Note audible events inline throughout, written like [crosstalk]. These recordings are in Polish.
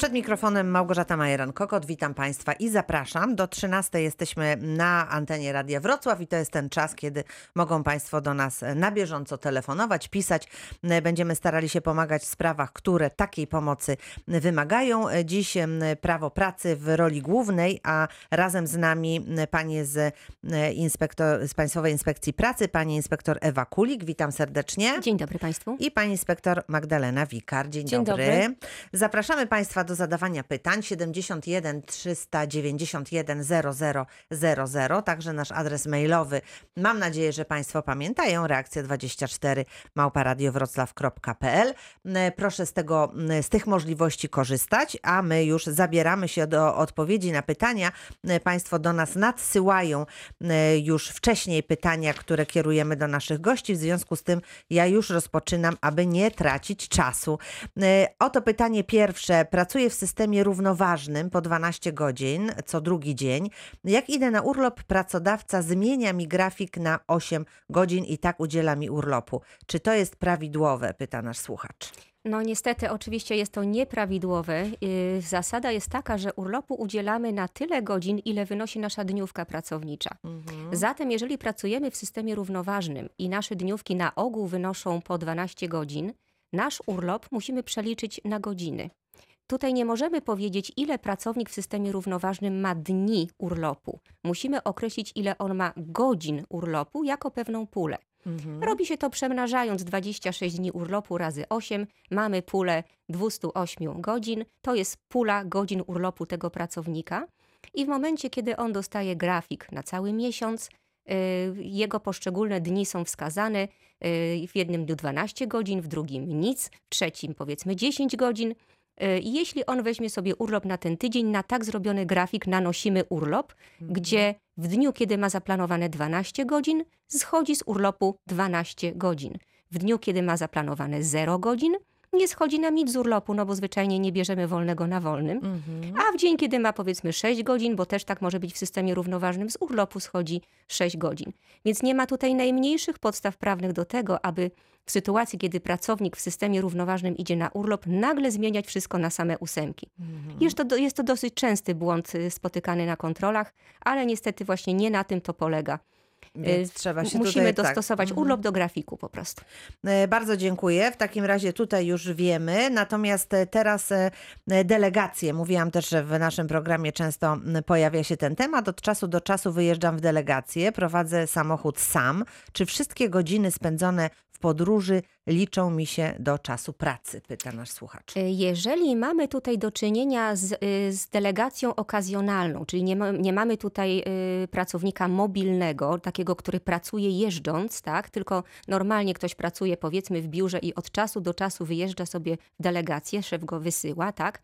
Przed mikrofonem Małgorzata Majeran-Kokot. Witam Państwa i zapraszam. Do 13 jesteśmy na antenie Radia Wrocław i to jest ten czas, kiedy mogą Państwo do nas na bieżąco telefonować, pisać. Będziemy starali się pomagać w sprawach, które takiej pomocy wymagają. Dziś prawo pracy w roli głównej, a razem z nami panie z, inspektor, z Państwowej Inspekcji Pracy, pani inspektor Ewa Kulik. Witam serdecznie. Dzień dobry Państwu. I pani inspektor Magdalena Wikar. Dzień, Dzień dobry. dobry. Zapraszamy Państwa do zadawania pytań 71 391 0000, także nasz adres mailowy. Mam nadzieję, że Państwo pamiętają reakcja 24 małparadiowroclaw.pl. Proszę z, tego, z tych możliwości korzystać, a my już zabieramy się do odpowiedzi na pytania. Państwo do nas nadsyłają już wcześniej pytania, które kierujemy do naszych gości. W związku z tym ja już rozpoczynam, aby nie tracić czasu. Oto pytanie pierwsze. Pracuję w systemie równoważnym po 12 godzin co drugi dzień. Jak idę na urlop, pracodawca zmienia mi grafik na 8 godzin i tak udziela mi urlopu. Czy to jest prawidłowe? Pyta nasz słuchacz. No niestety, oczywiście jest to nieprawidłowe. Yy, Zasada jest taka, że urlopu udzielamy na tyle godzin, ile wynosi nasza dniówka pracownicza. Zatem, jeżeli pracujemy w systemie równoważnym i nasze dniówki na ogół wynoszą po 12 godzin, nasz urlop musimy przeliczyć na godziny. Tutaj nie możemy powiedzieć, ile pracownik w systemie równoważnym ma dni urlopu. Musimy określić, ile on ma godzin urlopu jako pewną pulę. Robi się to przemnażając 26 dni urlopu razy 8. Mamy pulę 208 godzin. To jest pula godzin urlopu tego pracownika. I w momencie, kiedy on dostaje grafik na cały miesiąc, yy, jego poszczególne dni są wskazane. Yy, W jednym dniu 12 godzin, w drugim nic, w trzecim powiedzmy 10 godzin. I jeśli on weźmie sobie urlop na ten tydzień, na tak zrobiony grafik nanosimy urlop, gdzie w dniu, kiedy ma zaplanowane 12 godzin, schodzi z urlopu 12 godzin. W dniu, kiedy ma zaplanowane 0 godzin, nie schodzi nam nic z urlopu, no bo zwyczajnie nie bierzemy wolnego na wolnym. A w dzień, kiedy ma powiedzmy 6 godzin, bo też tak może być w systemie równoważnym, z urlopu schodzi 6 godzin. Więc nie ma tutaj najmniejszych podstaw prawnych do tego, aby w sytuacji, kiedy pracownik w systemie równoważnym idzie na urlop, nagle zmieniać wszystko na same ósemki. Jest, to, jest to dosyć częsty błąd y, spotykany na kontrolach, ale niestety właśnie nie na tym to polega. Więc Y, trzeba się Musimy tutaj, tak. dostosować urlop do grafiku po prostu. E, Bardzo dziękuję. W takim razie tutaj już wiemy. Natomiast e, teraz e, delegacje. Mówiłam też, że w naszym programie często pojawia się ten temat. Od czasu do czasu wyjeżdżam w delegację, prowadzę samochód sam. Czy wszystkie godziny spędzone w podróży liczą mi się do czasu pracy? Pyta nasz słuchacz. Y, Jeżeli mamy tutaj do czynienia z, y, z delegacją okazjonalną, czyli nie, ma, nie mamy tutaj y, pracownika mobilnego, takiego, który pracuje jeżdżąc, tak, tylko normalnie ktoś pracuje powiedzmy w biurze i od czasu do czasu wyjeżdża sobie w delegację, szef go wysyła, tak,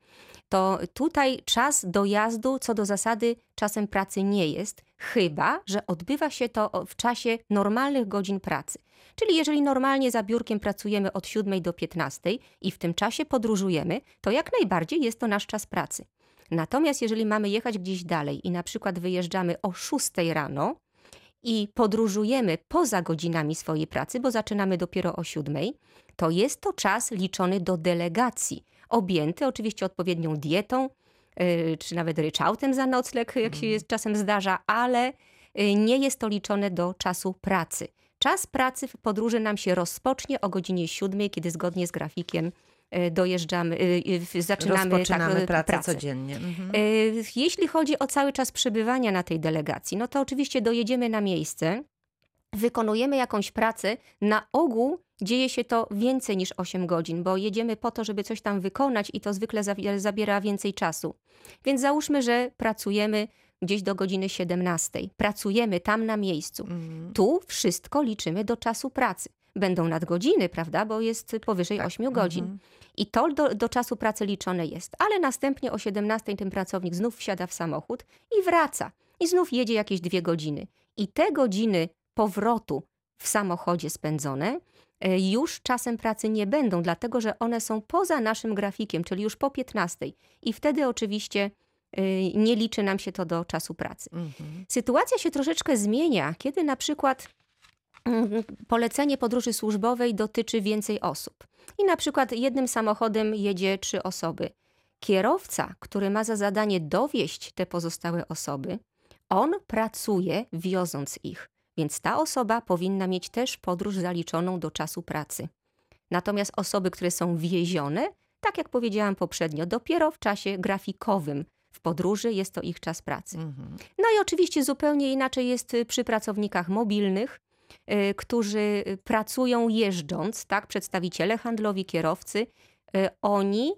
to tutaj czas dojazdu co do zasady czasem pracy nie jest, chyba, że odbywa się to w czasie normalnych godzin pracy. Czyli jeżeli normalnie za biurkiem pracujemy od 7 do 15 i w tym czasie podróżujemy, to jak najbardziej jest to nasz czas pracy. Natomiast jeżeli mamy jechać gdzieś dalej i na przykład wyjeżdżamy o 6 rano i podróżujemy poza godzinami swojej pracy, bo zaczynamy dopiero o 7, to jest to czas liczony do delegacji, objęty oczywiście odpowiednią dietą, yy, czy nawet ryczałtem za nocleg, jak się jest, czasem zdarza, ale yy, nie jest to liczone do czasu pracy. Czas pracy w podróży nam się rozpocznie o godzinie 7, kiedy zgodnie z grafikiem yy, dojeżdżamy, yy, zaczynamy Rozpoczynamy tak, yy, pracę, pracę. codziennie. Mhm. Jeśli chodzi o cały czas przebywania na tej delegacji, no to oczywiście dojedziemy na miejsce, wykonujemy jakąś pracę. Na ogół dzieje się to więcej niż 8 godzin, bo jedziemy po to, żeby coś tam wykonać i to zwykle zabiera więcej czasu. Więc załóżmy, że pracujemy gdzieś do godziny 17. Pracujemy tam na miejscu. Mhm. Tu wszystko liczymy do czasu pracy. Będą nadgodziny, prawda, bo jest powyżej Tak. 8 godzin. Mhm. I to do, do czasu pracy liczone jest. Ale następnie o 17 ten pracownik znów wsiada w samochód i wraca. I znów jedzie jakieś dwie godziny. I te godziny powrotu w samochodzie spędzone e, już czasem pracy nie będą, dlatego że one są poza naszym grafikiem, czyli już po 15. I wtedy oczywiście nie liczy nam się to do czasu pracy. Mhm. Sytuacja się troszeczkę zmienia, kiedy na przykład mm, polecenie podróży służbowej dotyczy więcej osób. I na przykład jednym samochodem jedzie trzy osoby. kierowca, który ma za zadanie dowieść te pozostałe osoby, on pracuje wioząc ich, więc ta osoba powinna mieć też podróż zaliczoną do czasu pracy. Natomiast osoby, które są wiezione, tak jak powiedziałam poprzednio, dopiero w czasie grafikowym w podróży jest to ich czas pracy. Mhm. No i oczywiście zupełnie inaczej jest y, przy pracownikach mobilnych, y, którzy pracują jeżdżąc, tak, przedstawiciele handlowi, kierowcy, y, oni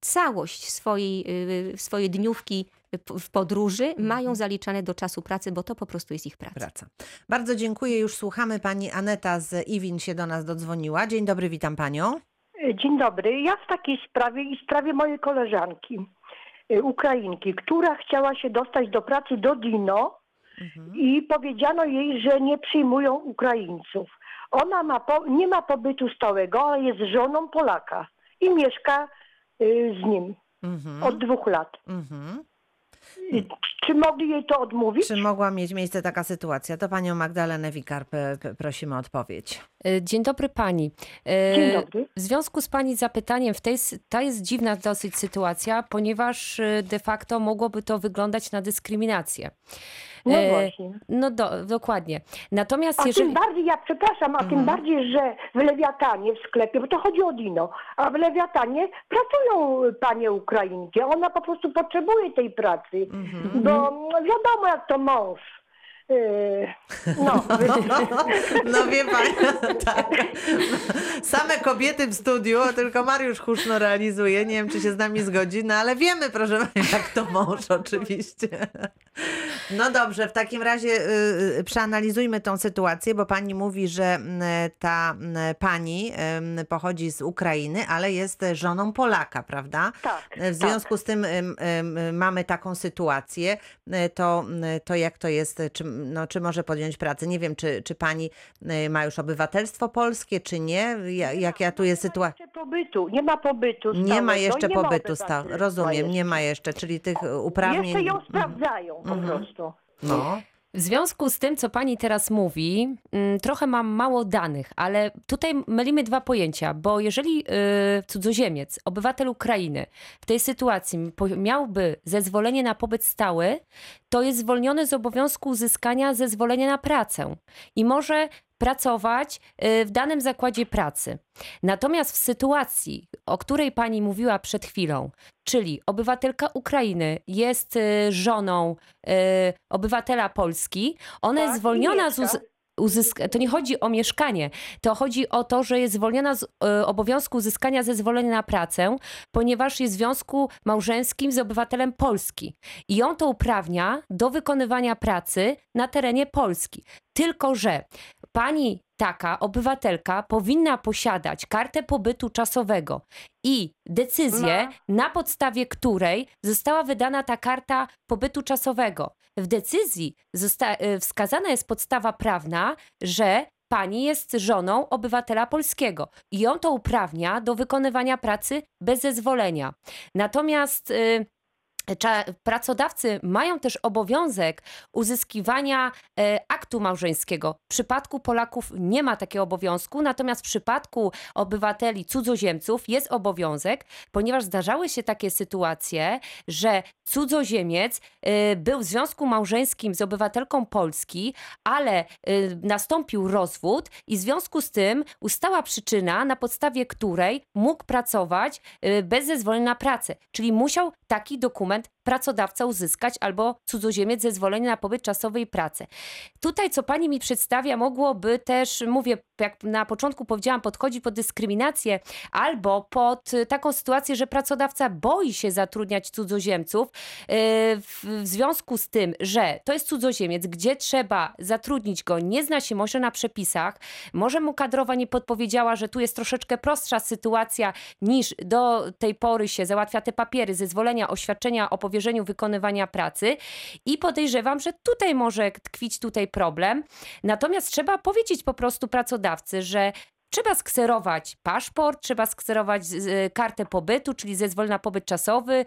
całość swojej, swojej dniówki w podróży mają zaliczane do czasu pracy, bo to po prostu jest ich praca. Praca. Bardzo dziękuję. Już słuchamy. Pani Aneta z Iwin się do nas dodzwoniła. Dzień dobry, witam panią. Dzień dobry. Ja w takiej sprawie i sprawie mojej koleżanki, Ukrainki, która chciała się dostać do pracy do Dino i powiedziano jej, że nie przyjmują Ukraińców. Ona ma po, nie ma pobytu stałego, ale jest żoną Polaka i mieszka y, z nim Mhm. od dwóch lat. Mhm. Czy mogli jej to odmówić? Czy mogła mieć miejsce taka sytuacja? To panią Magdalenę Wikar p- p- prosimy o odpowiedź. E, Dzień dobry pani. E, Dzień dobry. W związku z pani zapytaniem, w tej, ta jest dziwna dosyć sytuacja, ponieważ e, de facto mogłoby to wyglądać na dyskryminację. No E, właśnie. No do, dokładnie. Natomiast A jeżeli... tym bardziej, ja przepraszam, a tym bardziej, że w Lewiatanie w sklepie, bo to chodzi o Dino, a w Lewiatanie pracują panie Ukrainki. Ona po prostu potrzebuje tej pracy, bo no, wiadomo jak to mąż. Yy, no, No [laughs] wie pani, tak. Same kobiety w studiu, tylko Mariusz Huszno realizuje. Nie wiem, czy się z nami zgodzi, no ale wiemy, proszę pani, jak to mąż [laughs] oczywiście. No dobrze, w takim razie y, y, przeanalizujmy tą sytuację, bo pani mówi, że mm, ta mm, pani ym, pochodzi z Ukrainy, ale jest żoną Polaka, prawda? tak. W związku z tym ym, ym, mamy taką sytuację, y, to, y, to jak to jest, y, czy, no, czy może podjąć pracę? Nie wiem, czy, czy pani y, ma już obywatelstwo polskie, czy nie? Ja- Jak ja tu jest Nie ma sytuacja? jeszcze pobytu, nie ma pobytu Nie ma stałego, jeszcze nie ma pobytu stałego. obywatelstwa Rozumiem, nie ma jeszcze, czyli tych y, uprawnień. Jeszcze ją Mhm. sprawdzają po Mhm. prostu. No. W związku z tym, co pani teraz mówi, mm, trochę mam mało danych, ale tutaj mylimy dwa pojęcia, bo jeżeli y, cudzoziemiec, obywatel Ukrainy w tej sytuacji miałby zezwolenie na pobyt stały, to jest zwolniony z obowiązku uzyskania zezwolenia na pracę. I może pracować y, w danym zakładzie pracy. Natomiast w sytuacji, o której pani mówiła przed chwilą, czyli obywatelka Ukrainy jest y, żoną y, obywatela Polski, ona Tak, jest i zwolniona z mieszka. uz- uzysk- to nie chodzi o mieszkanie, to chodzi o to, że jest zwolniona z e, obowiązku uzyskania zezwolenia na pracę, ponieważ jest w związku małżeńskim z obywatelem Polski. I ją to uprawnia do wykonywania pracy na terenie Polski. Tylko, że pani taka obywatelka powinna posiadać kartę pobytu czasowego i decyzję, na podstawie której została wydana ta karta pobytu czasowego. W decyzji e, wskazana jest podstawa prawna, że pani jest żoną obywatela polskiego i ją to uprawnia do wykonywania pracy bez zezwolenia. Natomiast y, Pracodawcy mają też obowiązek uzyskiwania e, aktu małżeńskiego. W przypadku Polaków nie ma takiego obowiązku, natomiast w przypadku obywateli cudzoziemców jest obowiązek, ponieważ zdarzały się takie sytuacje, że cudzoziemiec e, był w związku małżeńskim z obywatelką Polski, ale e, nastąpił rozwód i w związku z tym ustała przyczyna, na podstawie której mógł pracować bez zezwolenia na pracę. Czyli musiał taki dokument went pracodawca uzyskać albo cudzoziemiec zezwolenie na pobyt czasowy i pracę. Tutaj, co pani mi przedstawia, mogłoby też, mówię, jak na początku powiedziałam, podchodzi pod dyskryminację albo pod y, taką sytuację, że pracodawca boi się zatrudniać cudzoziemców y, w, w związku z tym, że to jest cudzoziemiec, gdzie trzeba zatrudnić go, nie zna się może na przepisach, może mu kadrowa nie podpowiedziała, że tu jest troszeczkę prostsza sytuacja niż do tej pory się załatwia te papiery, zezwolenia, oświadczenia o powierzeniu wykonywania pracy i podejrzewam, że tutaj może tkwić tutaj problem. Natomiast trzeba powiedzieć po prostu pracodawcy, że Trzeba skserować paszport, trzeba skserować kartę pobytu, czyli zezwolenie na pobyt czasowy,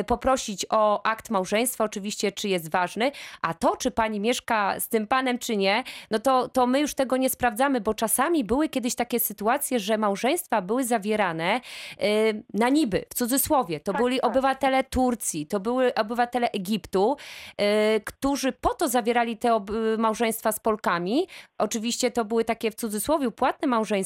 y, poprosić o akt małżeństwa, oczywiście, czy jest ważny. A to, czy pani mieszka z tym panem, czy nie, no to, to my już tego nie sprawdzamy, bo czasami były kiedyś takie sytuacje, że małżeństwa były zawierane y, na niby, w cudzysłowie. To Tak, byli tak. obywatele Turcji, to były obywatele Egiptu, y, którzy po to zawierali te małżeństwa z Polkami. Oczywiście to były takie w cudzysłowie płatne małżeństwa,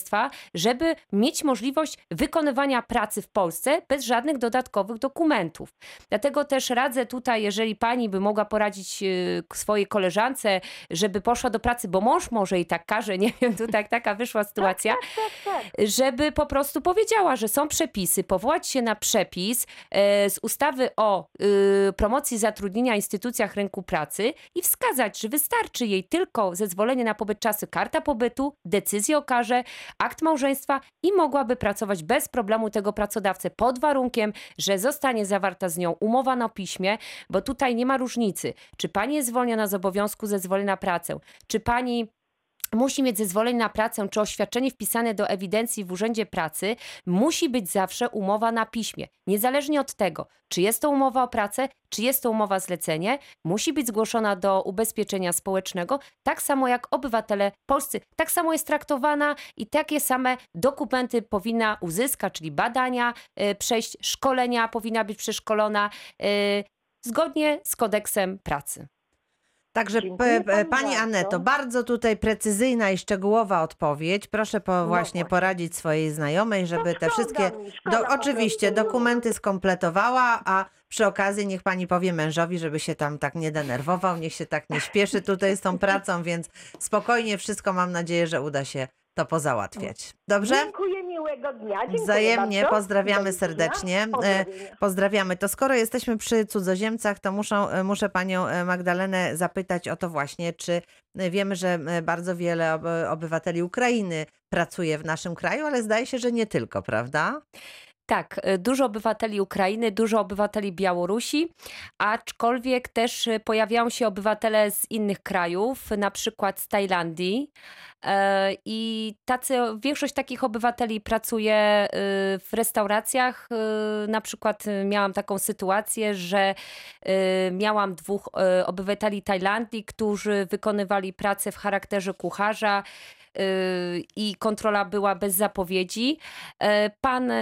żeby mieć możliwość wykonywania pracy w Polsce bez żadnych dodatkowych dokumentów. Dlatego też radzę tutaj, jeżeli pani by mogła poradzić y, swojej koleżance, żeby poszła do pracy, bo mąż może i tak każe, [laughs] nie wiem, tutaj taka wyszła sytuacja, Tak, tak. żeby po prostu powiedziała, że są przepisy, powołać się na przepis e, z ustawy o y, promocji zatrudnienia w instytucjach rynku pracy i wskazać, że wystarczy jej tylko zezwolenie na pobyt czasu, karta pobytu, decyzja o karze, akt małżeństwa i mogłaby pracować bez problemu tego pracodawcę pod warunkiem, że zostanie zawarta z nią umowa na piśmie, bo tutaj nie ma różnicy, czy pani jest zwolniona z obowiązku zezwolenia na pracę, czy pani musi mieć zezwolenie na pracę czy oświadczenie wpisane do ewidencji w Urzędzie Pracy, musi być zawsze umowa na piśmie. Niezależnie od tego, czy jest to umowa o pracę, czy jest to umowa zlecenie, musi być zgłoszona do ubezpieczenia społecznego, tak samo jak obywatele polscy. Tak samo jest traktowana i takie same dokumenty powinna uzyskać, czyli badania, y, przejść szkolenia, powinna być przeszkolona y, zgodnie z kodeksem pracy. Także Dziękuję pani. Aneto, bardzo tutaj precyzyjna i szczegółowa odpowiedź. Proszę po, właśnie właśnie. poradzić swojej znajomej, żeby te wszystkie do, oczywiście dokumenty skompletowała, a przy okazji niech pani powie mężowi, żeby się tam tak nie denerwował, niech się tak nie śpieszy tutaj z tą pracą, więc spokojnie wszystko mam nadzieję, że uda się to pozałatwiać. Dobrze? Dziękuję, miłego dnia. Dziękuję Wzajemnie bardzo. pozdrawiamy serdecznie. E, Pozdrowienia. Pozdrawiamy. To skoro jesteśmy przy cudzoziemcach, to muszą, e, muszę panią e, Magdalenę zapytać o to właśnie, czy wiemy, że bardzo wiele ob- obywateli Ukrainy pracuje w naszym kraju, ale zdaje się, że nie tylko, prawda? Tak, y, dużo obywateli Ukrainy, dużo obywateli Białorusi, aczkolwiek też y, pojawiają się obywatele z innych krajów, na przykład z Tajlandii. E, I tacy, większość takich obywateli pracuje y, w restauracjach. Na przykład miałam taką sytuację, że miałam dwóch obywateli Tajlandii, którzy wykonywali pracę w charakterze kucharza i kontrola była bez zapowiedzi. E, Pan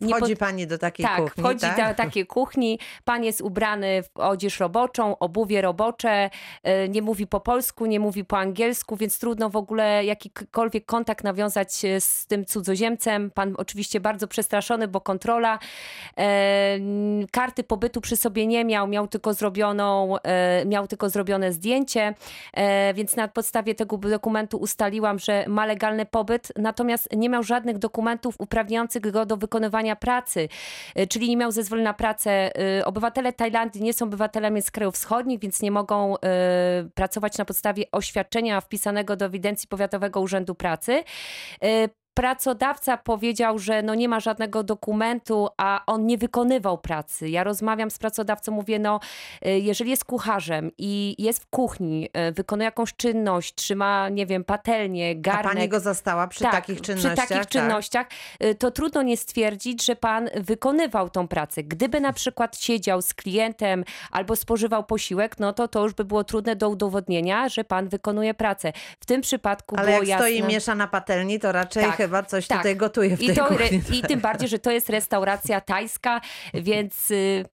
nie pod- Wchodzi pani do takiej tak, kuchni, wchodzi tak? do takiej kuchni, pan jest ubrany w odzież roboczą, obuwie robocze, e, nie mówi po polsku, nie mówi po angielsku, więc trudno w ogóle jakikolwiek kontakt nawiązać e, z tym cudzoziemcem. Pan oczywiście bardzo przestraszony, bo kontrola. E, karty pobytu przy sobie nie miał, miał tylko, zrobioną, miał tylko zrobione zdjęcie, więc na podstawie tego dokumentu ustaliłam, że ma legalny pobyt, natomiast nie miał żadnych dokumentów uprawniających go do wykonywania pracy, e, czyli nie miał zezwolenia na pracę. E, Obywatele Tajlandii nie są obywatelami z krajów wschodnich, więc nie mogą e, pracować na podstawie oświadczenia wpisanego do ewidencji Powiatowego Urzędu Pracy. Pracodawca powiedział, że no nie ma żadnego dokumentu, a on nie wykonywał pracy. Ja rozmawiam z pracodawcą, mówię, no y, jeżeli jest kucharzem i jest w kuchni, y, wykonuje jakąś czynność, trzyma, nie wiem, patelnię, A garnek. pani go zastała przy Tak, takich czynnościach? Przy takich tak? czynnościach y, to trudno nie stwierdzić, że pan wykonywał tą pracę. Gdyby na przykład siedział z klientem albo spożywał posiłek, no to to już by było trudne do udowodnienia, że pan wykonuje pracę. W tym przypadku Ale było jak jasne. stoi i miesza na patelni, to raczej Tak, chyba coś tak. tutaj gotuje w I, tej to, kuchni. I tym bardziej, że to jest restauracja tajska, więc y,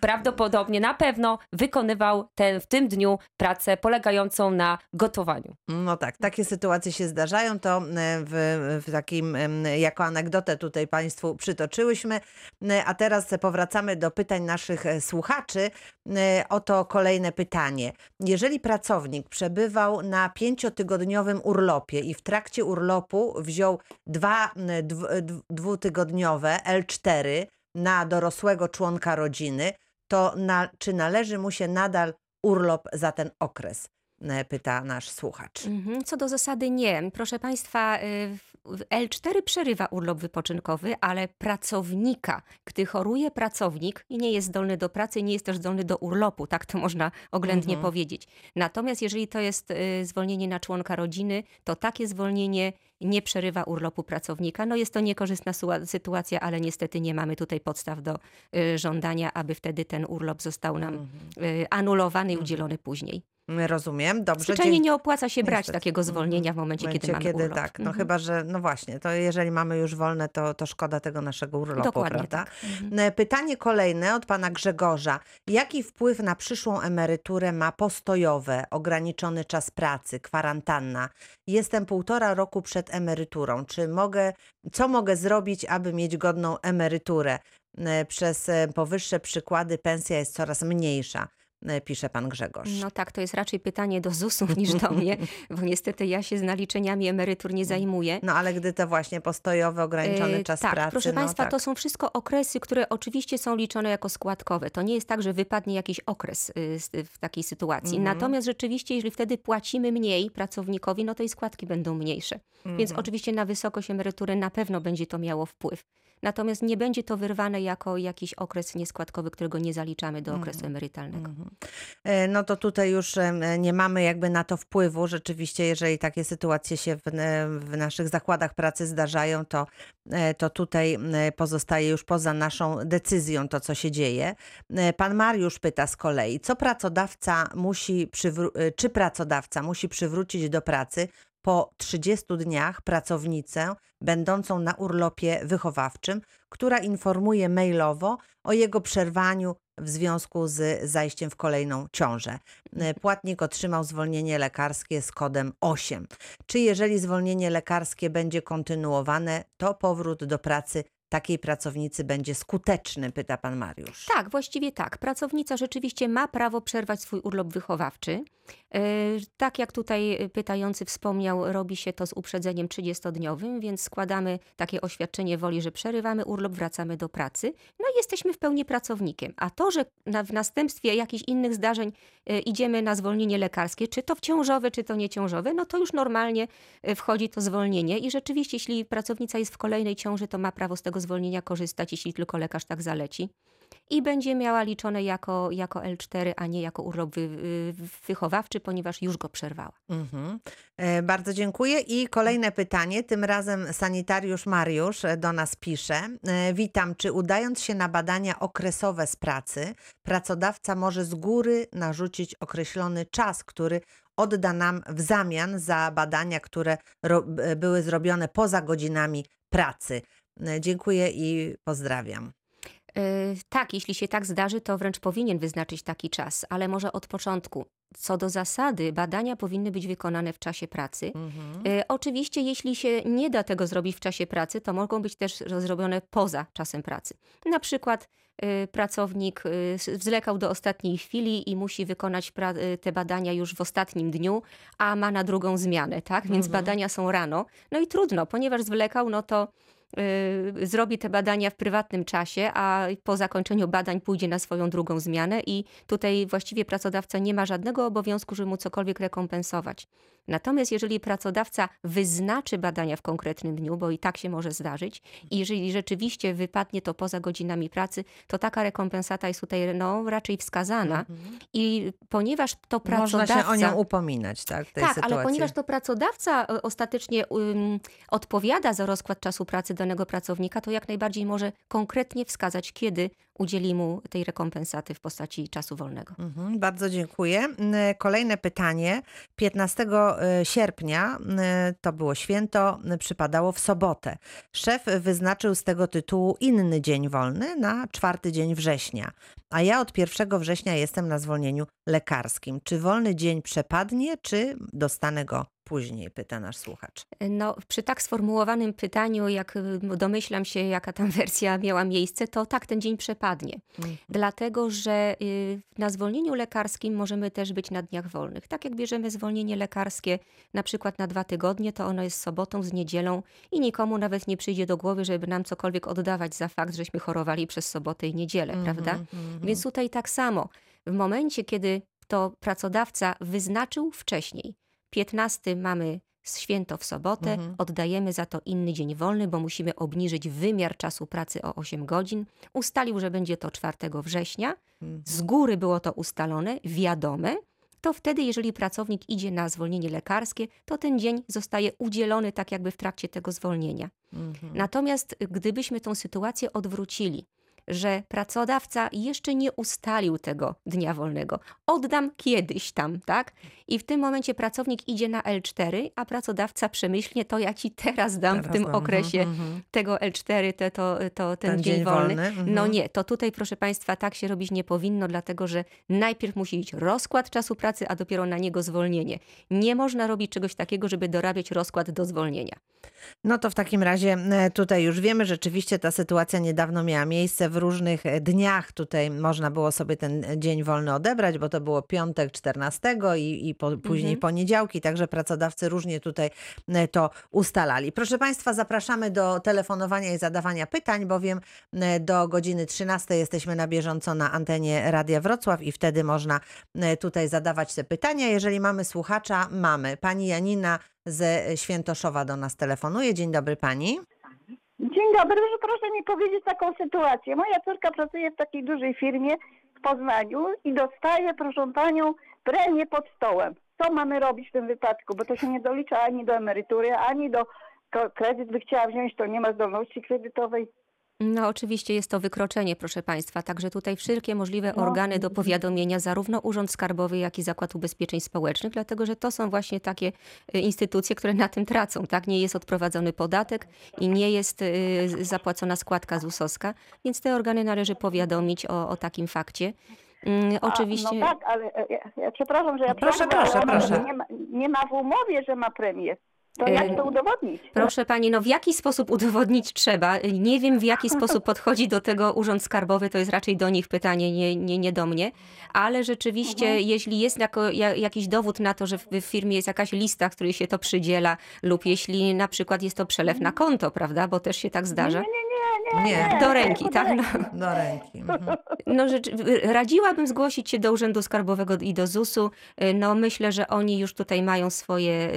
prawdopodobnie na pewno wykonywał ten, w tym dniu pracę polegającą na gotowaniu. No tak, takie sytuacje się zdarzają, to e, w, w takim, jako anegdotę tutaj Państwu przytoczyłyśmy, E, a teraz powracamy do pytań naszych e, słuchaczy. Oto kolejne pytanie. Jeżeli pracownik przebywał na pięciotygodniowym urlopie i w trakcie urlopu wziął dwa dwutygodniowe L4 na dorosłego członka rodziny, to na, czy należy mu się nadal urlop za ten okres? E, pyta nasz słuchacz. Mhm. Co do zasady nie. Proszę Państwa, y, w- L4 przerywa urlop wypoczynkowy, ale pracownika, gdy choruje pracownik i nie jest zdolny do pracy, nie jest też zdolny do urlopu, tak to można oględnie Mhm. powiedzieć. Natomiast jeżeli to jest y, zwolnienie na członka rodziny, to takie zwolnienie nie przerywa urlopu pracownika. No jest to niekorzystna sytuacja, ale niestety nie mamy tutaj podstaw do y, żądania, aby wtedy ten urlop został nam Mhm. anulowany i udzielony później. Rozumiem, dobrze. Zwyczajnie dzięki- nie opłaca się brać Niestety. takiego zwolnienia w momencie, momencie, kiedy mamy kiedy urlop. tak, no Mhm. chyba, że no właśnie, to jeżeli mamy już wolne, to, to szkoda tego naszego urlopu, Dokładnie prawda? tak. Mhm. Pytanie kolejne od pana Grzegorza. Jaki wpływ na przyszłą emeryturę ma postojowe, ograniczony czas pracy, kwarantanna? Jestem półtora roku przed emeryturą. Czy mogę, co mogę zrobić, aby mieć godną emeryturę? Przez e, powyższe przykłady pensja jest coraz mniejsza, pisze pan Grzegorz. No tak, to jest raczej pytanie do ZUS-ów niż do mnie, [laughs] bo niestety ja się z naliczeniami emerytur nie zajmuję. No ale gdy to właśnie postojowy, ograniczony E, czas tak, pracy. proszę no, Państwa, tak. to są wszystko okresy, które oczywiście są liczone jako składkowe. To nie jest tak, że wypadnie jakiś okres y, z- w takiej sytuacji. Mhm. Natomiast rzeczywiście, jeżeli wtedy płacimy mniej pracownikowi, no to i składki będą mniejsze. Więc Mhm. oczywiście na wysokość emerytury na pewno będzie to miało wpływ. Natomiast nie będzie to wyrwane jako jakiś okres nieskładkowy, którego nie zaliczamy do okresu emerytalnego. Mhm. E, No to tutaj już nie mamy jakby na to wpływu. Rzeczywiście, jeżeli takie sytuacje się w, e, w naszych zakładach pracy zdarzają, to, e, to tutaj pozostaje już poza naszą decyzją to, co się dzieje. Pan Mariusz pyta z kolei, co pracodawca musi czy pracodawca musi przywrócić do pracy po 30 dniach pracownicę będącą na urlopie wychowawczym, która informuje mailowo o jego przerwaniu w związku z zajściem w kolejną ciążę. E, Płatnik otrzymał zwolnienie lekarskie z kodem 8. Czy jeżeli zwolnienie lekarskie będzie kontynuowane, to powrót do pracy takiej pracownicy będzie skuteczny, pyta pan Mariusz. Tak, właściwie tak. Pracownica rzeczywiście ma prawo przerwać swój urlop wychowawczy. E, Tak jak tutaj pytający wspomniał, robi się to z uprzedzeniem 30-dniowym, więc składamy takie oświadczenie woli, że przerywamy urlop, wracamy do pracy, no i jesteśmy w pełni pracownikiem. A to, że w następstwie jakichś innych zdarzeń e, idziemy na zwolnienie lekarskie, czy to wciążowe, czy to nieciążowe, no to już normalnie e, wchodzi to zwolnienie i rzeczywiście, jeśli pracownica jest w kolejnej ciąży, to ma prawo z tego zwolnienia korzystać, jeśli tylko lekarz tak zaleci i będzie miała liczone jako, jako L4, a nie jako urlop wy, wy, wychowawczy, ponieważ już go przerwała. Mhm. E, Bardzo dziękuję. I kolejne pytanie, tym razem sanitariusz Mariusz do nas pisze. E, Witam, czy udając się na badania okresowe z pracy, pracodawca może z góry narzucić określony czas, który odda nam w zamian za badania, które e, były zrobione poza godzinami pracy? E, Dziękuję i pozdrawiam. Yy, tak, jeśli się tak zdarzy, to wręcz powinien wyznaczyć taki czas, ale może od początku. Co do zasady, badania powinny być wykonane w czasie pracy. Yy, oczywiście, jeśli się nie da tego zrobić w czasie pracy, to mogą być też zrobione poza czasem pracy. Na przykład pracownik zwlekał do ostatniej chwili i musi wykonać te badania już w ostatnim dniu, a ma na drugą zmianę, tak? Więc Mhm. badania są rano. No i trudno, ponieważ zwlekał, no to zrobi te badania w prywatnym czasie, a po zakończeniu badań pójdzie na swoją drugą zmianę i tutaj właściwie pracodawca nie ma żadnego obowiązku, żeby mu cokolwiek rekompensować. Natomiast jeżeli pracodawca wyznaczy badania w konkretnym dniu, bo i tak się może zdarzyć, i jeżeli rzeczywiście wypadnie to poza godzinami pracy, to taka rekompensata jest tutaj no, raczej wskazana. I ponieważ to pracodawca... Można się o nią upominać, tak? Tej Tak, sytuacji. ale ponieważ to pracodawca e, ostatecznie um, odpowiada za rozkład czasu pracy danego pracownika, to jak najbardziej może konkretnie wskazać, kiedy udzieli mu tej rekompensaty w postaci czasu wolnego. Mhm, bardzo dziękuję. Kolejne pytanie. 15 sierpnia, n- to było święto, n- przypadało w sobotę. Szef wyznaczył z tego tytułu inny dzień wolny na czwarty dzień września, a ja od 1 września jestem na zwolnieniu lekarskim. Czy wolny dzień przepadnie, czy dostanę go później, pyta nasz słuchacz. No, przy tak sformułowanym pytaniu, jak y, domyślam się, jaka tam [laughs] wersja miała miejsce, to tak, ten dzień przepadnie. Mhm. Dlatego, że y, na zwolnieniu lekarskim możemy też być na dniach wolnych. Tak jak bierzemy zwolnienie lekarskie na przykład na dwa tygodnie, to ono jest sobotą, z niedzielą i nikomu nawet nie przyjdzie do głowy, żeby nam cokolwiek oddawać za fakt, żeśmy chorowali przez sobotę i niedzielę, prawda? Mhm, mhm. Więc tutaj tak samo. W momencie, kiedy to pracodawca wyznaczył wcześniej. 15 mamy święto w sobotę, Mhm. oddajemy za to inny dzień wolny, bo musimy obniżyć wymiar czasu pracy o 8 godzin. Ustalił, że będzie to 4 września. Mhm. Z góry było to ustalone, wiadome. To wtedy, jeżeli pracownik idzie na zwolnienie lekarskie, to ten dzień zostaje udzielony tak jakby w trakcie tego zwolnienia. Mhm. Natomiast gdybyśmy tą sytuację odwrócili, że pracodawca jeszcze nie ustalił tego dnia wolnego, oddam kiedyś tam, tak? I w tym momencie pracownik idzie na L4, a pracodawca przemyślnie to, ja ci teraz dam w Teraz tym dam, okresie mhm, mhm. tego L4, te, to, to, ten, Ten dzień, dzień wolny. wolny, mhm. No nie, to tutaj, proszę Państwa, tak się robić nie powinno, dlatego że najpierw musi być rozkład czasu pracy, a dopiero na niego zwolnienie. Nie można robić czegoś takiego, żeby dorabiać rozkład do zwolnienia. No to w takim razie e, tutaj już wiemy, rzeczywiście ta sytuacja niedawno miała miejsce. W różnych e, dniach tutaj można było sobie ten dzień wolny odebrać, bo to było piątek 14 i, i po, później Mhm. poniedziałki, także pracodawcy różnie tutaj e, to ustalali. Proszę Państwa, zapraszamy do telefonowania i zadawania pytań, bowiem e, do godziny 13 jesteśmy na bieżąco na antenie Radia Wrocław i wtedy można e, tutaj zadawać te pytania. Jeżeli mamy słuchacza, mamy. Pani Janina ze Świętoszowa do nas telefonuje. Dzień dobry pani. Dzień dobry, proszę, proszę mi powiedzieć taką sytuację. Moja córka pracuje w takiej dużej firmie w Poznaniu i dostaje, proszę panią, premię pod stołem. Co mamy robić w tym wypadku? Bo to się nie dolicza ani do emerytury, ani do kredyt by chciała wziąć, to nie ma zdolności kredytowej. No oczywiście jest to wykroczenie, proszę Państwa, także tutaj wszelkie możliwe No. organy do powiadomienia, zarówno Urząd Skarbowy, jak i Zakład Ubezpieczeń Społecznych, dlatego że to są właśnie takie y, instytucje, które na tym tracą, tak? Nie jest odprowadzony podatek i nie jest y, zapłacona składka ZUS-owska, więc te organy należy powiadomić o, o takim fakcie. Mm, A, Oczywiście... no tak, ale e, ja, ja przepraszam, że ja Proszę, proszę, proszę. Nie ma, nie ma w umowie, że ma premię. To jak to udowodnić? Proszę pani, no w jaki sposób udowodnić trzeba? Nie wiem, w jaki sposób podchodzi do tego Urząd Skarbowy, to jest raczej do nich pytanie, nie, nie, nie do mnie, ale rzeczywiście, Mhm. jeśli jest jako, ja, jakiś dowód na to, że w, w firmie jest jakaś lista, której się to przydziela, lub jeśli na przykład jest to przelew na konto, prawda, bo też się tak zdarza, Nie, nie, nie, nie. Do ręki, tak? No, Do ręki. Mhm. no rzecz, radziłabym zgłosić się do Urzędu Skarbowego i do ZUS-u. No myślę, że oni już tutaj mają swoje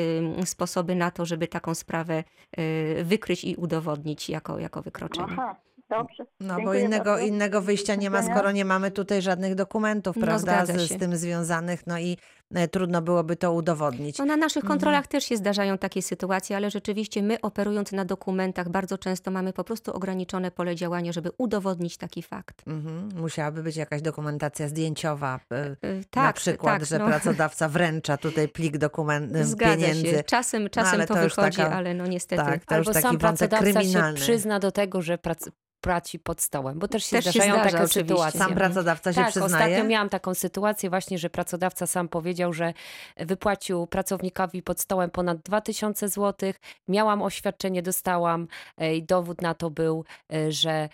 sposoby na to, żeby taką sprawę y, wykryć i udowodnić jako, jako wykroczenie. Aha, dobrze. No bo Dziękuję innego, bardzo. innego wyjścia nie ma, skoro nie mamy tutaj żadnych dokumentów, No, prawda, z, się. z tym związanych, no i e, trudno byłoby to udowodnić. No na naszych Mhm. kontrolach też się zdarzają takie sytuacje, ale rzeczywiście my operując na dokumentach bardzo często mamy po prostu ograniczone pole działania, żeby udowodnić taki fakt. Mhm. Musiałaby być jakaś dokumentacja zdjęciowa, e, Y, Tak, na przykład, tak, że no. pracodawca wręcza tutaj plik dokument, e, [laughs] Zgadza pieniędzy. się. Czasem, czasem ale to, to wychodzi, taka- ale no niestety. tak, to już Albo taki sam pracodawca się kryminalny. przyzna do tego, że prac, płaci pod stołem, bo też się Też się zdarzają zdarza, takie oczywiście. sytuacje. Sam pracodawca się tak, przyznaje. ostatnio miałam taką sytuację właśnie, że pracodawca sam powiedział, że wypłacił pracownikowi pod stołem ponad 2000 zł. Miałam oświadczenie, dostałam e, i dowód na to był, e, że e,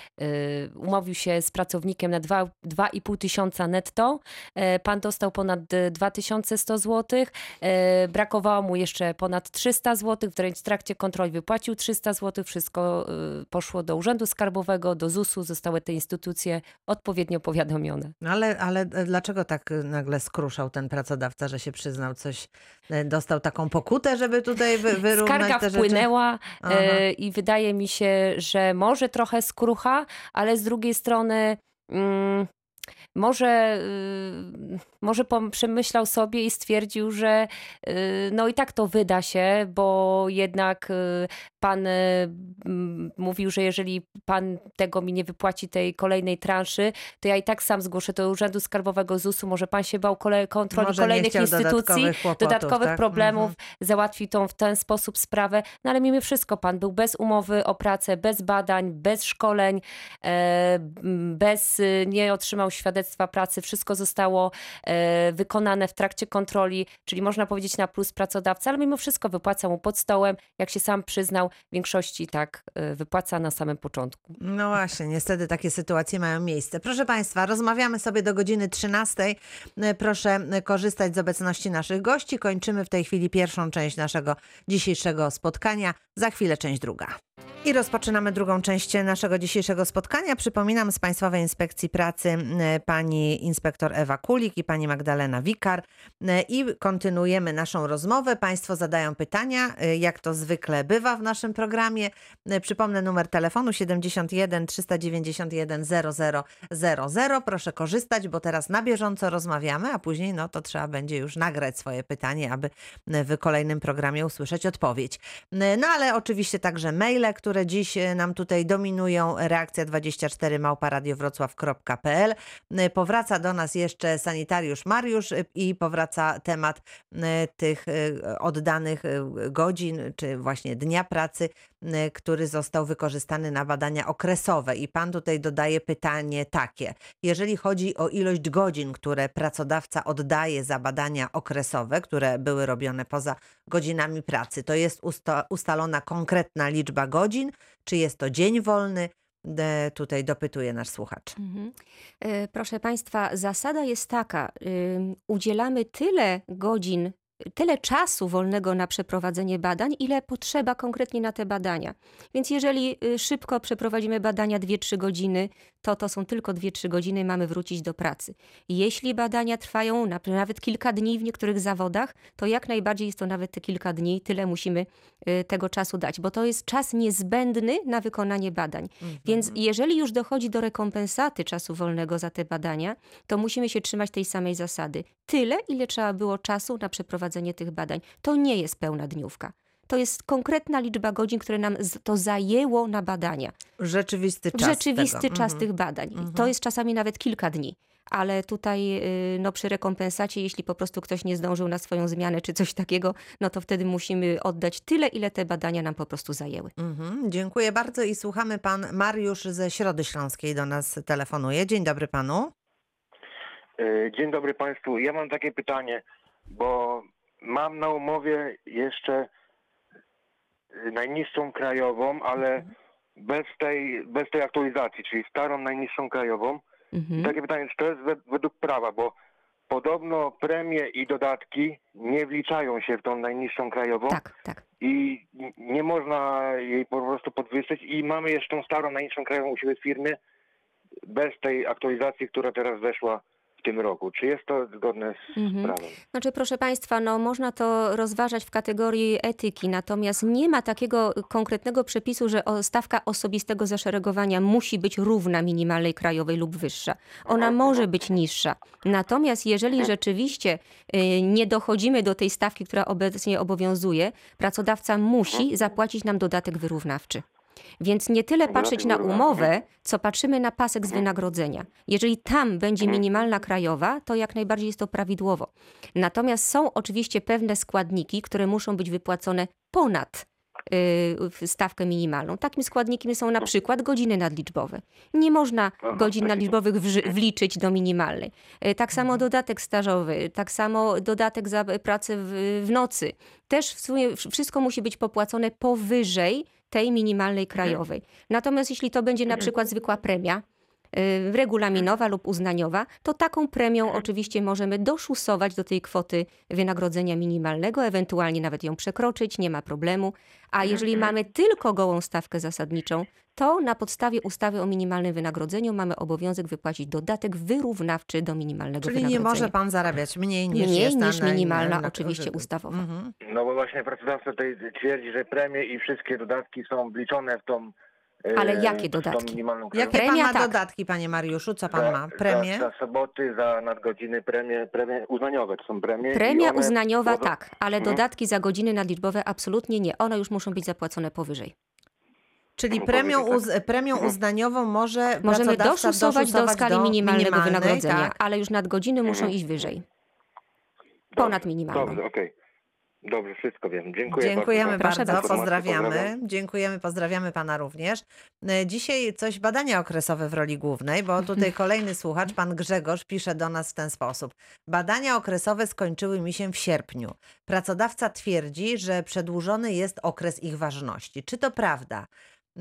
umówił się z pracownikiem na dwa- 2,5 tysiąca netto. Pan dostał ponad e, 2100 zł. Brakowało mu jeszcze ponad 300 zł. Wręcz w trakcie kontroli wypłacił 300 zł. Wszystko poszło do Urzędu Skarbowego, do ZUS-u. Zostały te instytucje odpowiednio powiadomione. No ale, ale dlaczego tak e, nagle skruszał ten pracodawca, że się przyznał coś, e, dostał taką pokutę, żeby tutaj wy, [laughs] wyrównać Skarga te wpłynęła e, i wydaje mi się, że może trochę skrucha, ale z drugiej strony mm, może, y, może przemyślał sobie i stwierdził, że y, no i tak to wyda się, bo jednak y, pan mówił, że jeżeli pan tego mi nie wypłaci tej kolejnej transzy, to ja i tak sam zgłoszę do Urzędu Skarbowego ZUS-u, może pan się bał kole- kontroli Może kolejnych instytucji, dodatkowych kłopotów, dodatkowych tak? problemów, Mhm. załatwił tą w ten sposób sprawę, no ale mimo wszystko pan był bez umowy o pracę, bez badań, bez szkoleń, e, bez, y, nie otrzymał świadectwa pracy, wszystko zostało e, wykonane w trakcie kontroli, czyli można powiedzieć na plus pracodawca, ale mimo wszystko wypłaca mu pod stołem, jak się sam przyznał, w większości tak e, wypłaca na samym początku. No właśnie, niestety takie sytuacje mają miejsce. Proszę Państwa, rozmawiamy sobie do godziny 13. E, Proszę e, korzystać z obecności naszych gości. Kończymy w tej chwili pierwszą część naszego dzisiejszego spotkania. Za chwilę część druga. I rozpoczynamy drugą część naszego dzisiejszego spotkania. Przypominam z Państwowej Inspekcji Pracy pani inspektor Ewa Kulik i pani Magdalena Wikar. I kontynuujemy naszą rozmowę. Państwo zadają pytania, e, jak to zwykle bywa w naszym programie. Przypomnę numer telefonu 71 391 0000. Proszę korzystać, bo teraz na bieżąco rozmawiamy, a później no to trzeba będzie już nagrać swoje pytanie, aby w kolejnym programie usłyszeć odpowiedź. No ale oczywiście także maile, które dziś e, nam tutaj dominują. Reakcja 24 małparadiowrocław.pl. E, Powraca do nas jeszcze sanitariusz Mariusz e, i powraca temat tych oddanych godzin, czy właśnie dnia pracy, który został wykorzystany na badania okresowe. I pan tutaj dodaje pytanie takie. Jeżeli chodzi o ilość godzin, które pracodawca oddaje za badania okresowe, które były robione poza godzinami pracy, to jest usta- ustalona konkretna liczba godzin, czy jest to dzień wolny? Tutaj dopytuje nasz słuchacz. Mhm. E, Proszę Państwa, zasada jest taka: ym, udzielamy tyle godzin, tyle czasu wolnego na przeprowadzenie badań, ile potrzeba konkretnie na te badania. Więc jeżeli y, szybko przeprowadzimy badania 2-3 godziny, to to są tylko 2-3 godziny, mamy wrócić do pracy. Jeśli badania trwają na- nawet kilka dni w niektórych zawodach, to jak najbardziej jest to nawet te kilka dni, tyle musimy y, tego czasu dać, bo to jest czas niezbędny na wykonanie badań. Więc jeżeli już dochodzi do rekompensaty czasu wolnego za te badania, to musimy się trzymać tej samej zasady. Tyle, ile trzeba było czasu na przeprowadzenie tych badań. To nie jest pełna dniówka. To jest konkretna liczba godzin, które nam to zajęło na badania. Rzeczywisty czas. Rzeczywisty tego. czas Mhm. tych badań. I To jest czasami nawet kilka dni. Ale tutaj y, no, przy rekompensacie, jeśli po prostu ktoś nie zdążył na swoją zmianę czy coś takiego, no to wtedy musimy oddać tyle, ile te badania nam po prostu zajęły. Mhm, dziękuję bardzo i słuchamy pan Mariusz ze Środy Śląskiej do nas telefonuje. Dzień dobry panu. E, Dzień dobry Państwu. Ja mam takie pytanie, bo mam na umowie jeszcze e, najniższą krajową, ale bez tej, bez tej aktualizacji, czyli starą najniższą krajową. Mhm. Takie pytanie, czy to jest we, według prawa, bo podobno premie i dodatki nie wliczają się w tą najniższą krajową Tak, tak. i nie można jej po prostu podwyższyć i mamy jeszcze tą starą najniższą krajową u siebie w firmie bez tej aktualizacji, która teraz weszła w tym roku. Czy jest to zgodne z Mhm. prawem? Znaczy, proszę Państwa, no, można to rozważać w kategorii etyki, natomiast nie ma takiego konkretnego przepisu, że stawka osobistego zaszeregowania musi być równa minimalnej krajowej lub wyższa. Ona może być niższa. Natomiast jeżeli rzeczywiście y, nie dochodzimy do tej stawki, która obecnie obowiązuje, pracodawca musi zapłacić nam dodatek wyrównawczy. Więc nie tyle patrzeć na umowę, co patrzymy na pasek z wynagrodzenia. Jeżeli tam będzie minimalna krajowa, to jak najbardziej jest to prawidłowo. Natomiast są oczywiście pewne składniki, które muszą być wypłacone ponad y, stawkę minimalną. Takim składnikiem są na przykład godziny nadliczbowe. Nie można godzin nadliczbowych wliczyć do minimalnej. Y, Tak samo dodatek stażowy, tak samo dodatek za pracę w, w nocy. Też w sumie wsz- wszystko musi być popłacone powyżej tej minimalnej krajowej. Natomiast jeśli to będzie na przykład zwykła premia, regulaminowa lub uznaniowa, to taką premią oczywiście możemy doszusować do tej kwoty wynagrodzenia minimalnego, ewentualnie nawet ją przekroczyć, nie ma problemu. A jeżeli mamy tylko gołą stawkę zasadniczą, to na podstawie ustawy o minimalnym wynagrodzeniu mamy obowiązek wypłacić dodatek wyrównawczy do minimalnego Czyli nie wynagrodzenia. może pan zarabiać mniej niż Mniej niż na- minimalna, na- oczywiście ustawowo. Mhm. No bo właśnie pracodawca tutaj twierdzi, że premie i wszystkie dodatki są wliczone w tą Ale jakie w tą dodatki? minimalną Jakie krajową. pan Premia ma tak. dodatki, panie Mariuszu? Co pan Za- ma? Premie? Za, za soboty, za nadgodziny, premie, premie uznaniowe to są premie. Premia one uznaniowa tak, ale Mhm. dodatki za godziny nadliczbowe absolutnie nie. One już muszą być zapłacone powyżej. Czyli premią, powiedz uz, premią Mhm. uznaniową może Możemy doszusować do skali do minimalnego wynagrodzenia, tak? ale już nadgodziny muszą Mhm. iść wyżej. Ponad minimalną. Dobrze, okej. Dobrze, wszystko wiem. Dziękuję Dziękujemy bardzo. Bardzo, pozdrawiamy. Pozdrawiam. Dziękujemy, pozdrawiamy pana również. E, Dzisiaj coś badania okresowe w roli głównej, bo tutaj [laughs] kolejny słuchacz, pan Grzegorz, pisze do nas w ten sposób. Badania okresowe skończyły mi się w sierpniu. Pracodawca twierdzi, że przedłużony jest okres ich ważności. Czy to prawda?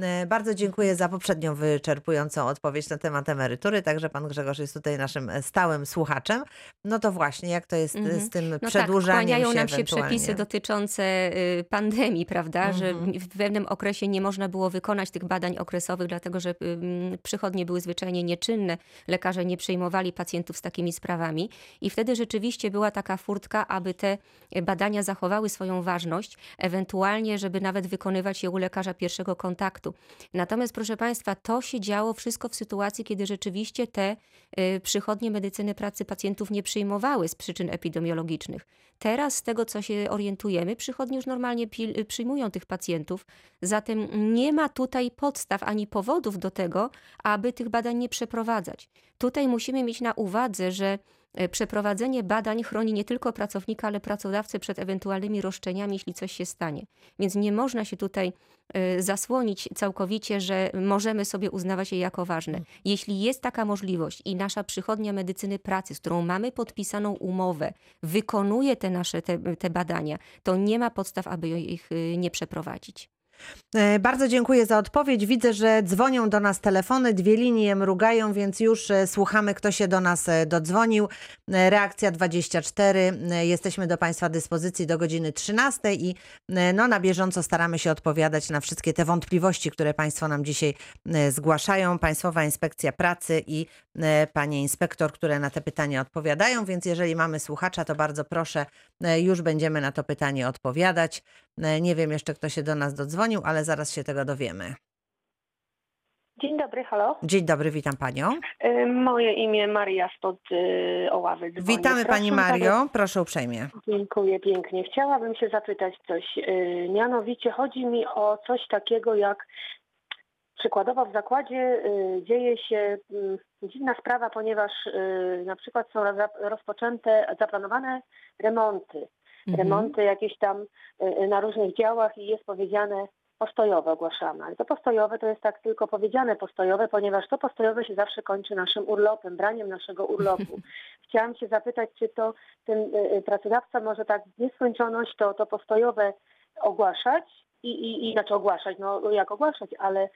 E, Bardzo dziękuję za poprzednią wyczerpującą odpowiedź na temat emerytury, także pan Grzegorz jest tutaj naszym e, stałym słuchaczem. No to właśnie, jak to jest e, Mhm. z tym No tak, przedłużaniem kłaniają się nam się przepisy dotyczące y, pandemii, prawda, że Mhm. w pewnym okresie nie można było wykonać tych badań okresowych, dlatego że ym, przychodnie były zwyczajnie nieczynne, lekarze nie przyjmowali pacjentów z takimi sprawami i wtedy rzeczywiście była taka furtka, aby te badania zachowały swoją ważność, ewentualnie, żeby nawet wykonywać je u lekarza pierwszego kontaktu. Natomiast proszę Państwa, to się działo wszystko w sytuacji, kiedy rzeczywiście te y, przychodnie medycyny pracy pacjentów nie przyjmowały z przyczyn epidemiologicznych. Teraz, z tego co się orientujemy, przychodnie już normalnie pil- przyjmują tych pacjentów, zatem nie ma tutaj podstaw ani powodów do tego, aby tych badań nie przeprowadzać. Tutaj musimy mieć na uwadze, że przeprowadzenie badań chroni nie tylko pracownika, ale pracodawcę przed ewentualnymi roszczeniami, jeśli coś się stanie. Więc nie można się tutaj e, zasłonić całkowicie, że możemy sobie uznawać je jako ważne. Jeśli jest taka możliwość i nasza przychodnia medycyny pracy, z którą mamy podpisaną umowę, wykonuje te nasze te, te badania, to nie ma podstaw, aby ich y, nie przeprowadzić. E, Bardzo dziękuję za odpowiedź. Widzę, że dzwonią do nas telefony, dwie linie mrugają, więc już e, słuchamy, kto się do nas e, dodzwonił. Reakcja 24. E, Jesteśmy do Państwa dyspozycji do godziny 13 i no, na bieżąco staramy się odpowiadać na wszystkie te wątpliwości, które Państwo nam dzisiaj zgłaszają. Państwowa Inspekcja Pracy i Panie Inspektor, które na te pytania odpowiadają, więc jeżeli mamy słuchacza, to bardzo proszę, już będziemy na to pytanie odpowiadać. Nie wiem jeszcze, kto się do nas ale zaraz się tego dowiemy. Dzień dobry, halo. Dzień dobry, witam Panią. Y, Moje imię Maria spod y, Oławy. Dzwonię. Witamy Pani Proszę Mario, proszę uprzejmie. Dziękuję pięknie. Chciałabym się zapytać coś. y, Mianowicie chodzi mi o coś takiego jak przykładowo w zakładzie dzieje się dziwna sprawa, ponieważ na przykład są rozpoczęte, zaplanowane remonty. Mhm. remonty jakieś tam na różnych działach i jest powiedziane postojowe ogłaszane. Ale to postojowe to jest tak tylko powiedziane postojowe, ponieważ to postojowe się zawsze kończy naszym urlopem, braniem naszego urlopu. [laughs] Chciałam się zapytać, czy to ten y, y, pracodawca może tak w nieskończoność to, to postojowe ogłaszać i, i, i znaczy ogłaszać, no jak ogłaszać, ale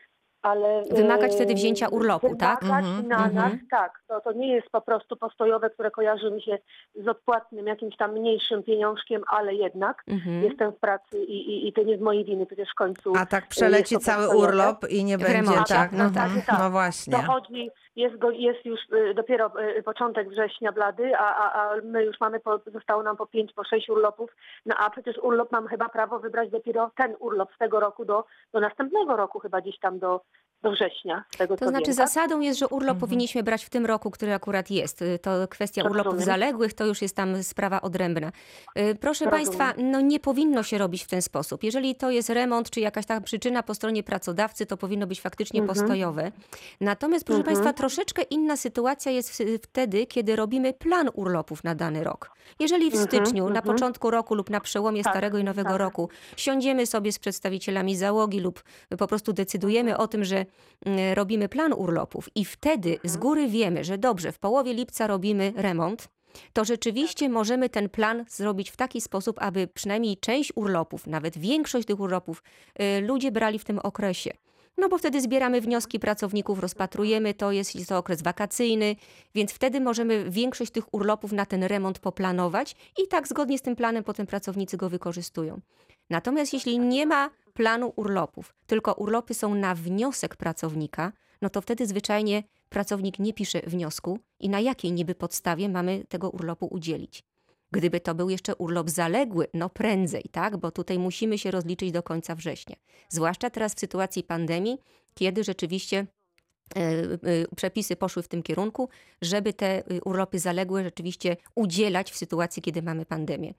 ale Wymagać y, wtedy wzięcia urlopu, tak? wymagać Mhm, na mhm. nas, tak. To, to nie jest po prostu postojowe, które kojarzy mi się z odpłatnym jakimś tam mniejszym pieniążkiem, ale jednak Mhm. jestem w pracy i, i, i to nie z mojej winy, przecież w końcu A tak przeleci jest to cały postojowe. urlop i nie będzie remoncie, tak. no tak, tak. No właśnie. dochodzi, jest, go, jest już y, dopiero y, początek września blady, a, a, a my już mamy, po, zostało nam po pięć, po sześć urlopów, no a przecież urlop mam chyba prawo wybrać dopiero ten urlop z tego roku do, do następnego roku, chyba gdzieś tam do, do września, tego To co znaczy wiem, tak? zasadą jest, że urlop Mhm. powinniśmy brać w tym roku, który akurat jest. To kwestia Rozumiem. urlopów zaległych, to już jest tam sprawa odrębna. Y, Proszę Rozumiem. Państwa, no nie powinno się robić w ten sposób. Jeżeli to jest remont, czy jakaś taka przyczyna po stronie pracodawcy, to powinno być faktycznie Mhm. postojowe. Natomiast, proszę Mhm. Państwa, troszeczkę inna sytuacja jest wtedy, kiedy robimy plan urlopów na dany rok. Jeżeli w Mhm, styczniu, na mhm. początku roku lub na przełomie Tak, starego i nowego tak. roku siądziemy sobie z przedstawicielami załogi lub po prostu decydujemy o tym, że robimy plan urlopów i wtedy z góry wiemy, że dobrze, w połowie lipca robimy remont, to rzeczywiście możemy ten plan zrobić w taki sposób, aby przynajmniej część urlopów, nawet większość tych urlopów, y, ludzie brali w tym okresie. No bo wtedy zbieramy wnioski pracowników, rozpatrujemy to, jest, jest to okres wakacyjny, więc wtedy możemy większość tych urlopów na ten remont poplanować i tak zgodnie z tym planem potem pracownicy go wykorzystują. Natomiast jeśli nie ma planu urlopów, tylko urlopy są na wniosek pracownika, no to wtedy zwyczajnie pracownik nie pisze wniosku i na jakiej niby podstawie mamy tego urlopu udzielić. Gdyby to był jeszcze urlop zaległy, no prędzej, tak? Bo tutaj musimy się rozliczyć do końca września. Zwłaszcza teraz w sytuacji pandemii, kiedy rzeczywiście przepisy poszły w tym kierunku, żeby te e, urlopy zaległe rzeczywiście udzielać w sytuacji, kiedy mamy pandemię.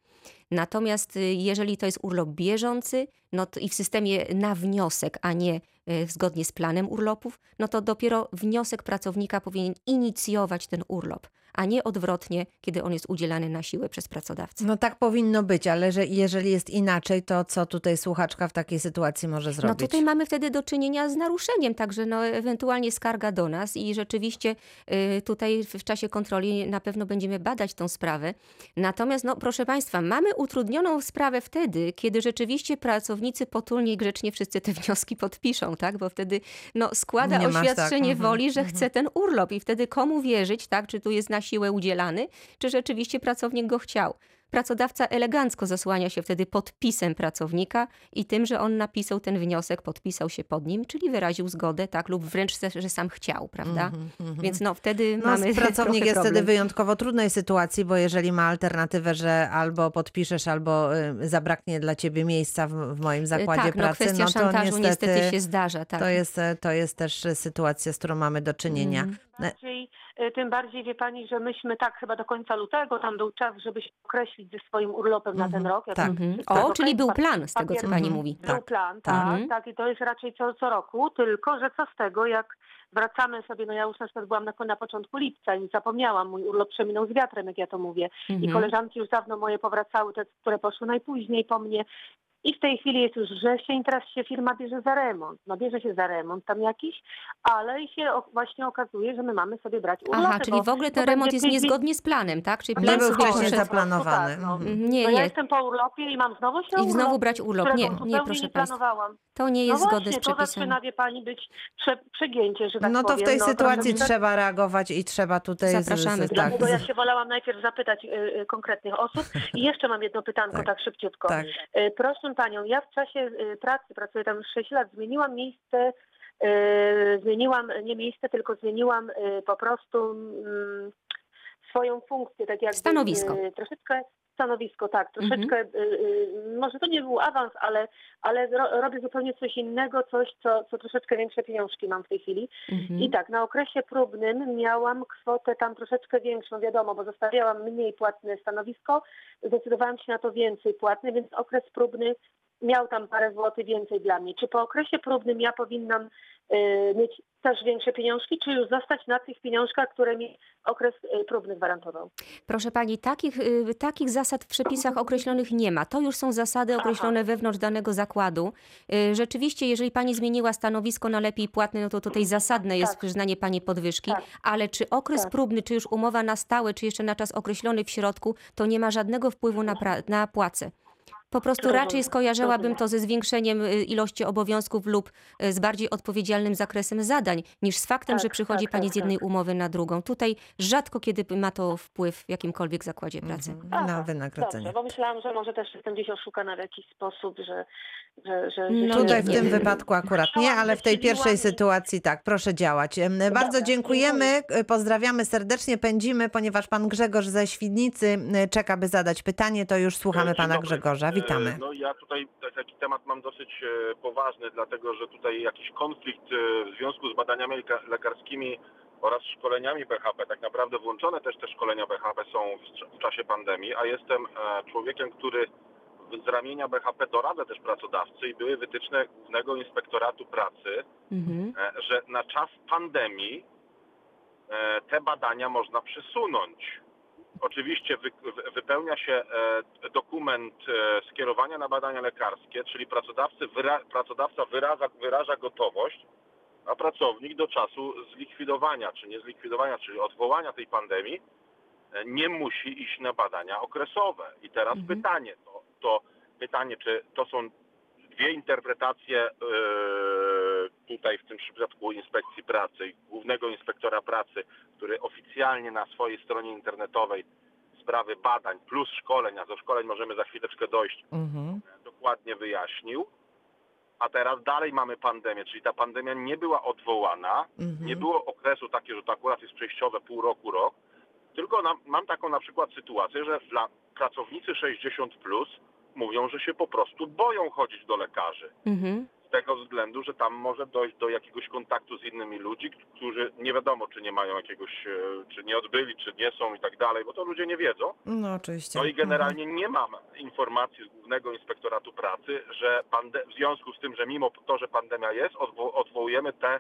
Natomiast jeżeli to jest urlop bieżący, no to i w systemie na wniosek, a nie zgodnie z planem urlopów, no to dopiero wniosek pracownika powinien inicjować ten urlop. A nie odwrotnie, kiedy on jest udzielany na siłę przez pracodawcę. No tak powinno być, ale że jeżeli jest inaczej, to co tutaj słuchaczka w takiej sytuacji może No zrobić? tutaj mamy wtedy do czynienia z naruszeniem, także no, ewentualnie skarga do nas i rzeczywiście y, tutaj w, czasie kontroli na pewno będziemy badać tą sprawę. Natomiast, no, proszę Państwa, mamy utrudnioną sprawę wtedy, kiedy rzeczywiście pracownicy potulnie i grzecznie wszyscy te [laughs] wnioski podpiszą, tak? Bo wtedy no, składa Nie masz tak, oświadczenie mhm, woli, że chce ten urlop i wtedy komu wierzyć, tak? Czy tu jest na siłę udzielany, czy rzeczywiście pracownik go chciał. Pracodawca elegancko zasłania się wtedy podpisem pracownika i tym, że on napisał ten wniosek, podpisał się pod nim, czyli wyraził zgodę, tak, lub wręcz, że sam chciał, prawda? Więc no wtedy No, mamy [laughs] pracownik jest problem. wtedy w wyjątkowo trudnej sytuacji, bo jeżeli ma alternatywę, że albo podpiszesz, albo y, zabraknie dla ciebie miejsca w, w moim zakładzie tak, pracy, no kwestia no to szantażu niestety, niestety się zdarza, tak. to, jest, e, to jest też sytuacja, z którą mamy do czynienia. Bardziej, y, tym bardziej wie pani, że myśmy tak chyba do końca lutego, tam był czas, żeby się określić ze swoim urlopem na ten rok. jak tak. Mhm. O, czyli był plan z tego, co pani Mhm. mówi. Był Tak, plan, tak. tak, Mhm. tak, i to jest raczej co, co roku, tylko że co z tego, jak wracamy sobie, no ja już na przykład byłam na, na początku lipca i zapomniałam, mój urlop przeminął z wiatrem, jak ja to mówię. I Mhm. koleżanki już dawno moje powracały, te, które poszły najpóźniej po mnie. I w tej chwili jest już wrzesień, teraz się firma bierze za remont. No bierze się za remont tam jakiś, ale się właśnie okazuje, że my mamy sobie brać urlopy. Aha, czyli bo w ogóle to ten remont jest niezgodnie z planem, tak? Czyli Nie plan był sobie wcześniej zaplanowany. Tak, no. Mhm. Nie, No ja nie, jestem po urlopie i mam znowu się I znowu brać urlop. Nie, nie, proszę nie planowałam. to nie No jest zgodne właśnie, z to przepisami. zaczyna, wie pani, być prze, przegięcie, że tak No to w powiem. tej no, sytuacji proszę- trzeba reagować i trzeba tutaj... z- Zapraszamy. z, tak, Dlatego ja z, się wolałam najpierw zapytać y, y, konkretnych osób. I jeszcze mam jedno pytanko, Tak. tak, szybciutko. tak. Y, proszę panią, ja w czasie y, pracy, pracuję tam już 6 lat, zmieniłam miejsce, y, zmieniłam nie miejsce, tylko zmieniłam y, po prostu mm, swoją funkcję, tak jakby Stanowisko. troszeczkę stanowisko, tak, troszeczkę, y, y, może to nie był awans, ale, ale ro, robię zupełnie coś innego, coś, co, co troszeczkę większe pieniążki mam w tej chwili. Mhm. I tak, na okresie próbnym miałam kwotę tam troszeczkę większą, wiadomo, bo zostawiałam mniej płatne stanowisko, zdecydowałam się na to więcej płatne, więc okres próbny miał tam parę złotych więcej dla mnie. Czy po okresie próbnym ja powinnam y, mieć też większe pieniążki, czy już zostać na tych pieniążkach, które mi okres y, próbny gwarantował? Proszę pani, takich, y, takich zasad w przepisach określonych nie ma. To już są zasady określone wewnątrz danego zakładu. Rzeczywiście, jeżeli pani zmieniła stanowisko na lepiej płatne, no to tutaj zasadne jest Tak. przyznanie pani podwyżki, Tak. ale czy okres Tak. próbny, czy już umowa na stałe, czy jeszcze na czas określony w środku, to nie ma żadnego wpływu na, pra- na płacę. Po prostu raczej skojarzyłabym to ze zwiększeniem y, ilości obowiązków lub y, z bardziej odpowiedzialnym zakresem zadań, niż z faktem, Tak, że przychodzi tak, pani tak, z jednej tak. umowy na drugą. Tutaj rzadko kiedy ma to wpływ w jakimkolwiek zakładzie pracy. Mhm. Aha, Na wynagrodzenie. Dobrze, bo myślałam, że może też jestem gdzieś oszukana w jakiś sposób, że... że, że, No że Tutaj w nie, tym nie. wypadku akurat nie, ale w tej pierwszej sytuacji tak, proszę działać. Bardzo dziękujemy, e, pozdrawiamy serdecznie, pędzimy, ponieważ pan Grzegorz ze Świdnicy czeka, by zadać pytanie, to już słuchamy pana. Grzegorza. Witamy. E, No ja tutaj taki temat mam dosyć e, poważny, dlatego że tutaj jakiś konflikt e, w związku z badaniami leka- lekarskimi oraz szkoleniami BHP. Tak naprawdę włączone też te szkolenia BHP są w, cz- w czasie pandemii, a jestem człowiekiem, który z ramienia BHP doradza też pracodawcy i były wytyczne Głównego Inspektoratu Pracy, Mhm. że na czas pandemii te badania można przesunąć. Oczywiście wy, wy- wypełnia się e, dokument e, skierowania na badania lekarskie, czyli pracodawcy wyra, pracodawca wyraża, wyraża gotowość, a pracownik do czasu zlikwidowania, czy nie zlikwidowania, czyli odwołania tej pandemii, e, nie musi iść na badania okresowe. I teraz Mhm. pytanie, to, to pytanie, czy to są dwie interpretacje e, tutaj w tym przypadku Inspekcji Pracy Głównego Inspektora Pracy, który oficjalnie na swojej stronie internetowej sprawy badań plus szkoleń, a do szkoleń możemy za chwileczkę dojść, Mhm. dokładnie wyjaśnił. A teraz dalej mamy pandemię, czyli ta pandemia nie była odwołana, Mhm. nie było okresu takiego, że to akurat jest przejściowe pół roku, rok, tylko nam, mam taką na przykład sytuację, że dla pracownicy 60 plus mówią, że się po prostu boją chodzić do lekarzy. Mhm. Z tego względu, że tam może dojść do jakiegoś kontaktu z innymi ludzi, którzy nie wiadomo, czy nie mają jakiegoś, e, czy nie odbyli, czy nie są i tak dalej, bo to ludzie nie wiedzą. No oczywiście. No i generalnie nie mam informacji z Głównego Inspektoratu Pracy, że pande- w związku z tym, że mimo to, że pandemia jest, odwo- odwołujemy te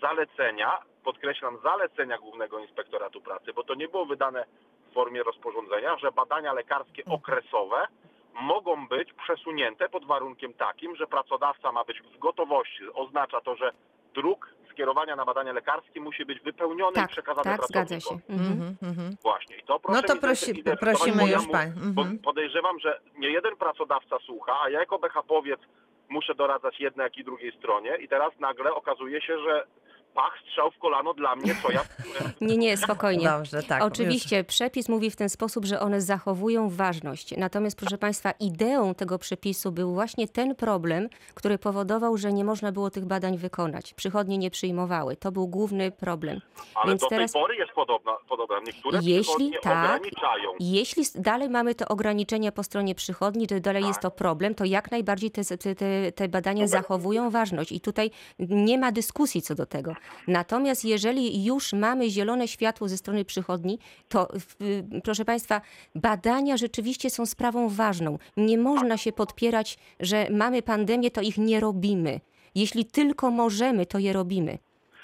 zalecenia, podkreślam zalecenia Głównego Inspektoratu Pracy, bo to nie było wydane w formie rozporządzenia, że badania lekarskie okresowe mogą być przesunięte pod warunkiem takim, że pracodawca ma być w gotowości. Oznacza to, że druk skierowania na badania lekarskie musi być wypełniony i Tak, przekazany tak, zgadza się. pracownikom. Mhm. Mhm, mhm. Właśnie. I to proszę No to prosi- prosimy już Mhm. Podejrzewam, że nie jeden pracodawca słucha, a ja jako BHP-owiec muszę doradzać jednej, jak i drugiej stronie i teraz nagle okazuje się, że pach, strzał w kolano dla mnie, co ja... [laughs] Nie, nie, spokojnie. Dobrze, tak. Oczywiście, przepis mówi w ten sposób, że one zachowują ważność. Natomiast, proszę Państwa, ideą tego przepisu był właśnie ten problem, który powodował, że nie można było tych badań wykonać. Przychodnie nie przyjmowały. To był główny problem. Ale Więc do teraz- tej pory jest podobna, podobna. Niektóre Jeśli tak, ograniczają. Jeśli dalej mamy te ograniczenia po stronie przychodni, to dalej jest to problem, to jak najbardziej te, te, te, te badania zachowują ważność i tutaj nie ma dyskusji co do tego. Natomiast jeżeli już mamy zielone światło ze strony przychodni, to w- proszę Państwa, badania rzeczywiście są sprawą ważną. Nie można się podpierać, że mamy pandemię, to ich nie robimy. Jeśli tylko możemy, to je robimy.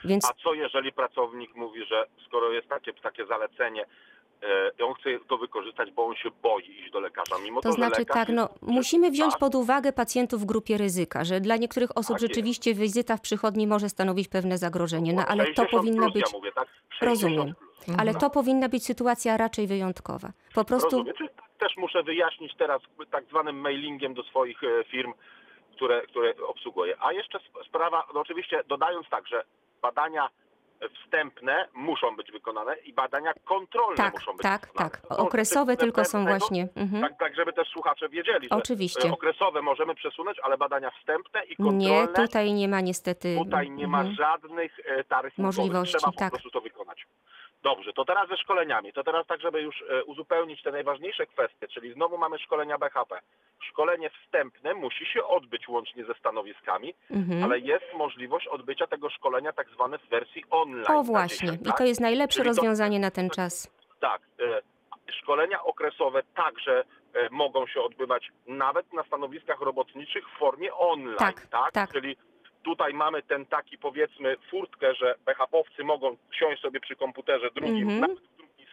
Więc A co jeżeli pracownik mówi, że skoro jest takie, takie zalecenie, on chce to wykorzystać, bo on się boi iść do lekarza, mimo To to, znaczy lekarz tak, no jest- musimy wziąć tak, pod uwagę pacjentów w grupie ryzyka, że dla niektórych osób Tak jest. rzeczywiście wizyta w przychodni może stanowić pewne zagrożenie, no ale to 60 powinna plus, być, Ja mówię, tak? 60 rozumiem, plus. ale to powinna być sytuacja raczej wyjątkowa. Po prostu też muszę wyjaśnić teraz tak zwanym mailingiem do swoich e, firm, które, które obsługuję. A jeszcze sp- sprawa, no oczywiście dodając tak, że badania wstępne muszą być wykonane i badania kontrolne tak, muszą być tak, wykonane. tak. Są Okresowe tylko są właśnie. Mhm. Tak, tak, żeby też słuchacze wiedzieli, Oczywiście. e, okresowe możemy przesunąć, ale badania wstępne i kontrolne Nie, tutaj nie ma niestety. Tutaj nie ma mhm. żadnych e, taryf Możliwości. Trzeba po tak. prostu to wykonać. Dobrze, to teraz ze szkoleniami. To teraz tak, żeby już e, uzupełnić te najważniejsze kwestie, czyli znowu mamy szkolenia BHP. Szkolenie wstępne musi się odbyć łącznie ze stanowiskami, Mhm. ale jest możliwość odbycia tego szkolenia tak zwane w wersji online. O właśnie, dzisiaj, i tak? to jest najlepsze Czyli to- rozwiązanie na ten czas. Tak. e, Szkolenia okresowe także e, mogą się odbywać nawet na stanowiskach robotniczych w formie online. Tak, tak. Czyli tutaj mamy ten taki powiedzmy furtkę, że BHP-owcy mogą siąść sobie przy komputerze drugim, w drugiej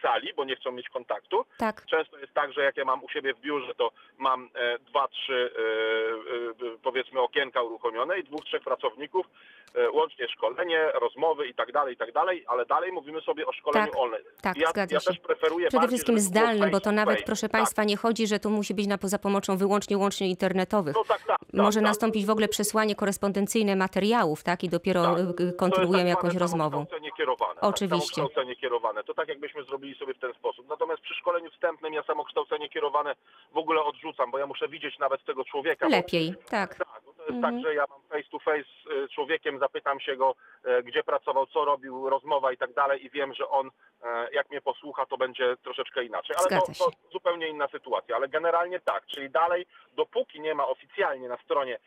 sali, bo nie chcą mieć kontaktu. Tak. Często jest tak, że jak ja mam u siebie w biurze, to mam e, dwa, trzy e, e, powiedzmy okienka uruchomione i dwóch, trzech pracowników, e, łącznie szkolenie, rozmowy i tak dalej, i tak dalej, ale dalej mówimy sobie o szkoleniu Tak, online. tak, ja, zgadza ja się. też preferuję Przede bardziej, wszystkim zdalnym, bo to nawet, proszę Tak. Państwa, nie chodzi, że to musi być na, za pomocą wyłącznie łączeń internetowych. No tak, tak, tak, Może tak. nastąpić w ogóle przesłanie korespondencyjne materiałów, tak? I dopiero Tak. y, kontynuujemy tak jakąś rozmową. Oczywiście. Tak, samokształcenie kierowane. To tak jakbyśmy zrobili sobie w ten sposób. Natomiast przy szkoleniu wstępnym ja samokształcenie kierowane w ogóle odrzucam, bo ja muszę widzieć nawet tego człowieka. bo- Lepiej, tak. Tak, bo to jest Mhm. tak, że ja mam face to face z człowiekiem, zapytam się go, e, gdzie pracował, co robił, rozmowa i tak dalej i wiem, że on e, jak mnie posłucha, to będzie troszeczkę inaczej. Ale to, to zupełnie inna sytuacja. Ale generalnie tak, czyli dalej, dopóki nie ma oficjalnie na stronie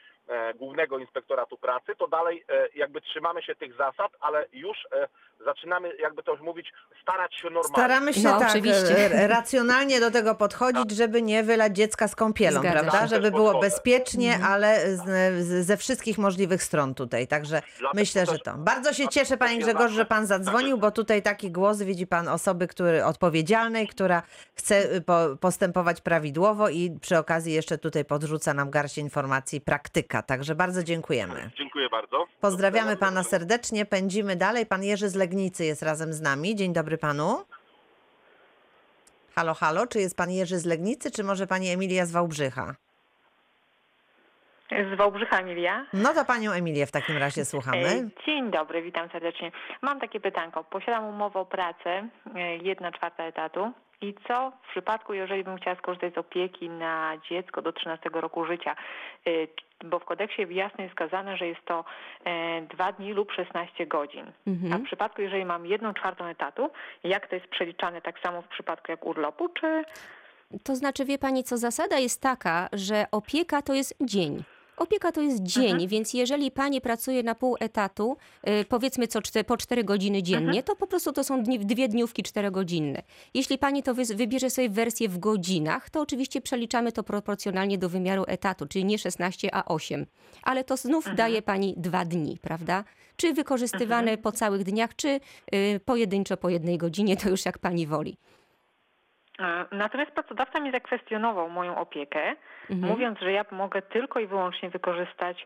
Głównego Inspektoratu Pracy, to dalej e, jakby trzymamy się tych zasad, ale już e, zaczynamy, jakby to już mówić, starać się normalnie. Staramy się No, tak oczywiście. e, racjonalnie do tego podchodzić, żeby nie wylać dziecka z kąpielą, Zgadza prawda? Żeby było podchodzę. bezpiecznie, Mhm. ale z, z, ze wszystkich możliwych stron tutaj. Także Dlatego myślę, też- że to. Bardzo się cieszę, panie Grzegorz, że pan zadzwonił, bo tutaj taki głos widzi pan osoby, który odpowiedzialnej, która chce y, po, postępować prawidłowo i przy okazji jeszcze tutaj podrzuca nam garść informacji praktyka. Także bardzo dziękujemy. Dziękuję bardzo. Pozdrawiamy pana serdecznie, pędzimy dalej. Pan Jerzy z Legnicy jest razem z nami. Dzień dobry panu. Halo, halo, czy jest pan Jerzy z Legnicy, czy może pani Emilia z Wałbrzycha? Z Wałbrzycha Emilia. No to panią Emilię w takim razie słuchamy. E, Dzień dobry, witam serdecznie. Mam takie pytanko. Posiadam umowę o pracę, e, jedna czwarta etatu. I co w przypadku, jeżeli bym chciała skorzystać z opieki na dziecko do 13 roku życia? E, Bo w kodeksie jasno jest wskazane, że jest to e, dwa dni lub 16 godzin. A Mhm. w przypadku, jeżeli mam jedną czwartą etatu, jak to jest przeliczane tak samo w przypadku jak urlopu, czy To znaczy, wie pani co, zasada jest taka, że opieka to jest dzień. Opieka to jest dzień, więc jeżeli pani pracuje na pół etatu, y, powiedzmy co po 4 godziny dziennie, to po prostu to są dni, dwie dniówki czterogodzinne. Jeśli pani to wy, wybierze sobie wersję w godzinach, to oczywiście przeliczamy to proporcjonalnie do wymiaru etatu, czyli nie 16, a 8. Ale to znów daje pani dwa dni, prawda? Czy wykorzystywane po całych dniach, czy y, pojedynczo po jednej godzinie, to już jak pani woli. E, Natomiast pracodawca mi zakwestionował moją opiekę, mówiąc, że ja mogę tylko i wyłącznie wykorzystać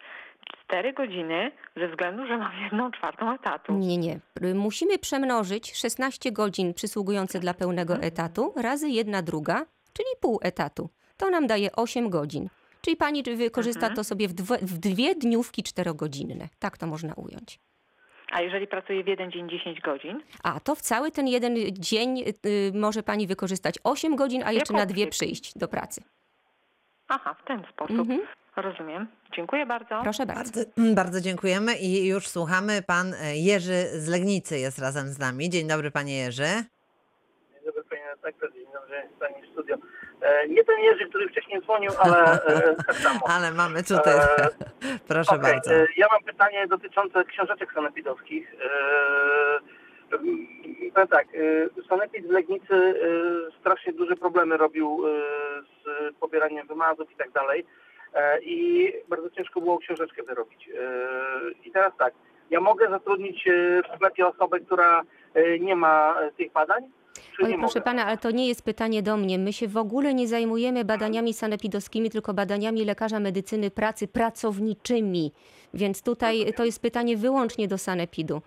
4 godziny ze względu, że mam jedną czwartą etatu. Nie, nie. Musimy przemnożyć 16 godzin przysługujące dla pełnego etatu razy jedna druga, czyli pół etatu. To nam daje 8 godzin. Czyli pani wykorzysta to sobie w, dwie- w dwie dniówki czterogodzinne. Tak to można ująć. A jeżeli pracuję w jeden dzień 10 godzin, A to w cały ten jeden dzień y, może pani wykorzystać 8 godzin, a jeszcze na dwie przyjść do pracy. aha, w ten sposób. Rozumiem. Dziękuję bardzo. Proszę bardzo. Bardzo, bardzo dziękujemy i już słuchamy. Pan e, Jerzy z Legnicy jest razem z nami. Dzień dobry, panie Jerzy. Dzień dobry panie redaktor, dzień dobry pani studio. E, nie ten Jerzy, który wcześniej dzwonił, ale e, tak samo. [laughs] Ale mamy tutaj. E, [laughs] Proszę Okej, bardzo. Ja mam pytanie dotyczące książeczek sanepidowskich. Powiem tak, sanepid w Legnicy strasznie duże problemy robił z pobieraniem wymazów i tak dalej. I bardzo ciężko było książeczkę wyrobić. I teraz tak, ja mogę zatrudnić w sklepie osobę, która nie ma tych badań? Oj, proszę pana, ale to nie jest pytanie do mnie. My się w ogóle nie zajmujemy badaniami sanepidowskimi, tylko badaniami lekarza medycyny pracy pracowniczymi. Więc tutaj to jest pytanie wyłącznie do sanepidu.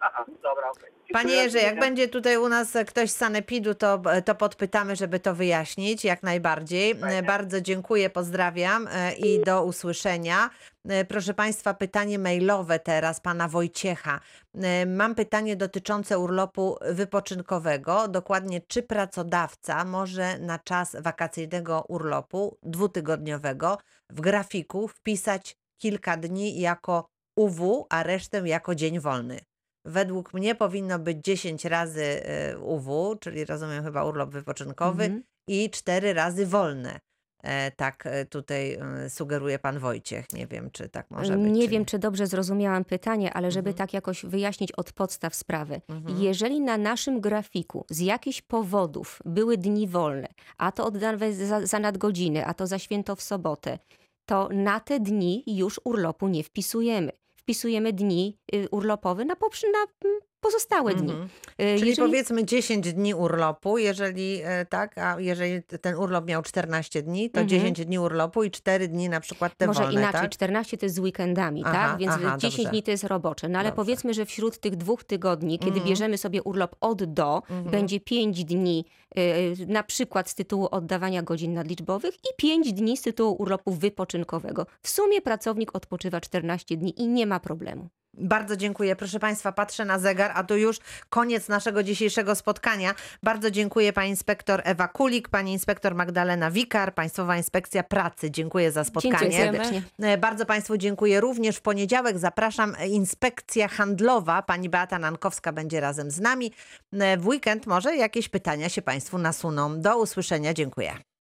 Aha, dobra, okej. Panie. Jerzy, jak będzie tutaj u nas ktoś z Sanepidu, to, to podpytamy, żeby to wyjaśnić jak najbardziej. Fajnie. Bardzo dziękuję, pozdrawiam e, i do usłyszenia. E, Proszę Państwa, pytanie mailowe teraz pana Wojciecha. E, Mam pytanie dotyczące urlopu wypoczynkowego. Dokładnie, czy pracodawca może na czas wakacyjnego urlopu dwutygodniowego w grafiku wpisać kilka dni jako UW, a resztę jako dzień wolny? Według mnie powinno być 10 razy y, UW, czyli rozumiem chyba urlop wypoczynkowy Mhm. i 4 razy wolne. E, Tak e, tutaj e, sugeruje pan Wojciech. Nie wiem, czy tak może być. Nie czy wiem, czy dobrze zrozumiałam pytanie, ale żeby Mhm. tak jakoś wyjaśnić od podstaw sprawy. Mhm. Jeżeli na naszym grafiku z jakichś powodów były dni wolne, a to oddane za, za nadgodziny, a to za święto w sobotę, to na te dni już urlopu nie wpisujemy. Wpisujemy dni y, urlopowe na, poprze- na pozostałe dni. Mhm. Y, Czyli jeżeli- powiedzmy 10 dni urlopu, jeżeli e, tak, a jeżeli ten urlop miał 14 dni, to Mhm. 10 dni urlopu i 4 dni na przykład te Może wolne, inaczej, tak? 14 to jest z weekendami, Aha, tak? Więc aha, 10 dobrze. dni to jest robocze. No ale Dobrze. powiedzmy, że wśród tych dwóch tygodni, kiedy Mhm. bierzemy sobie urlop od do, Mhm. będzie 5 dni y, na przykład z tytułu oddawania godzin nadliczbowych i 5 dni z tytułu urlopu wypoczynkowego. W sumie pracownik odpoczywa 14 dni i nie ma problemu. Bardzo dziękuję. Proszę Państwa, patrzę na zegar, a to już koniec naszego dzisiejszego spotkania. Bardzo dziękuję pani inspektor Ewa Kulik, pani inspektor Magdalena Wikar, Państwowa Inspekcja Pracy. Dziękuję za spotkanie. E, Bardzo Państwu dziękuję. Również w poniedziałek zapraszam e, Inspekcja Handlowa. Pani Beata Nankowska będzie razem z nami. E, W weekend może jakieś pytania się Państwu nasuną. Do usłyszenia. Dziękuję.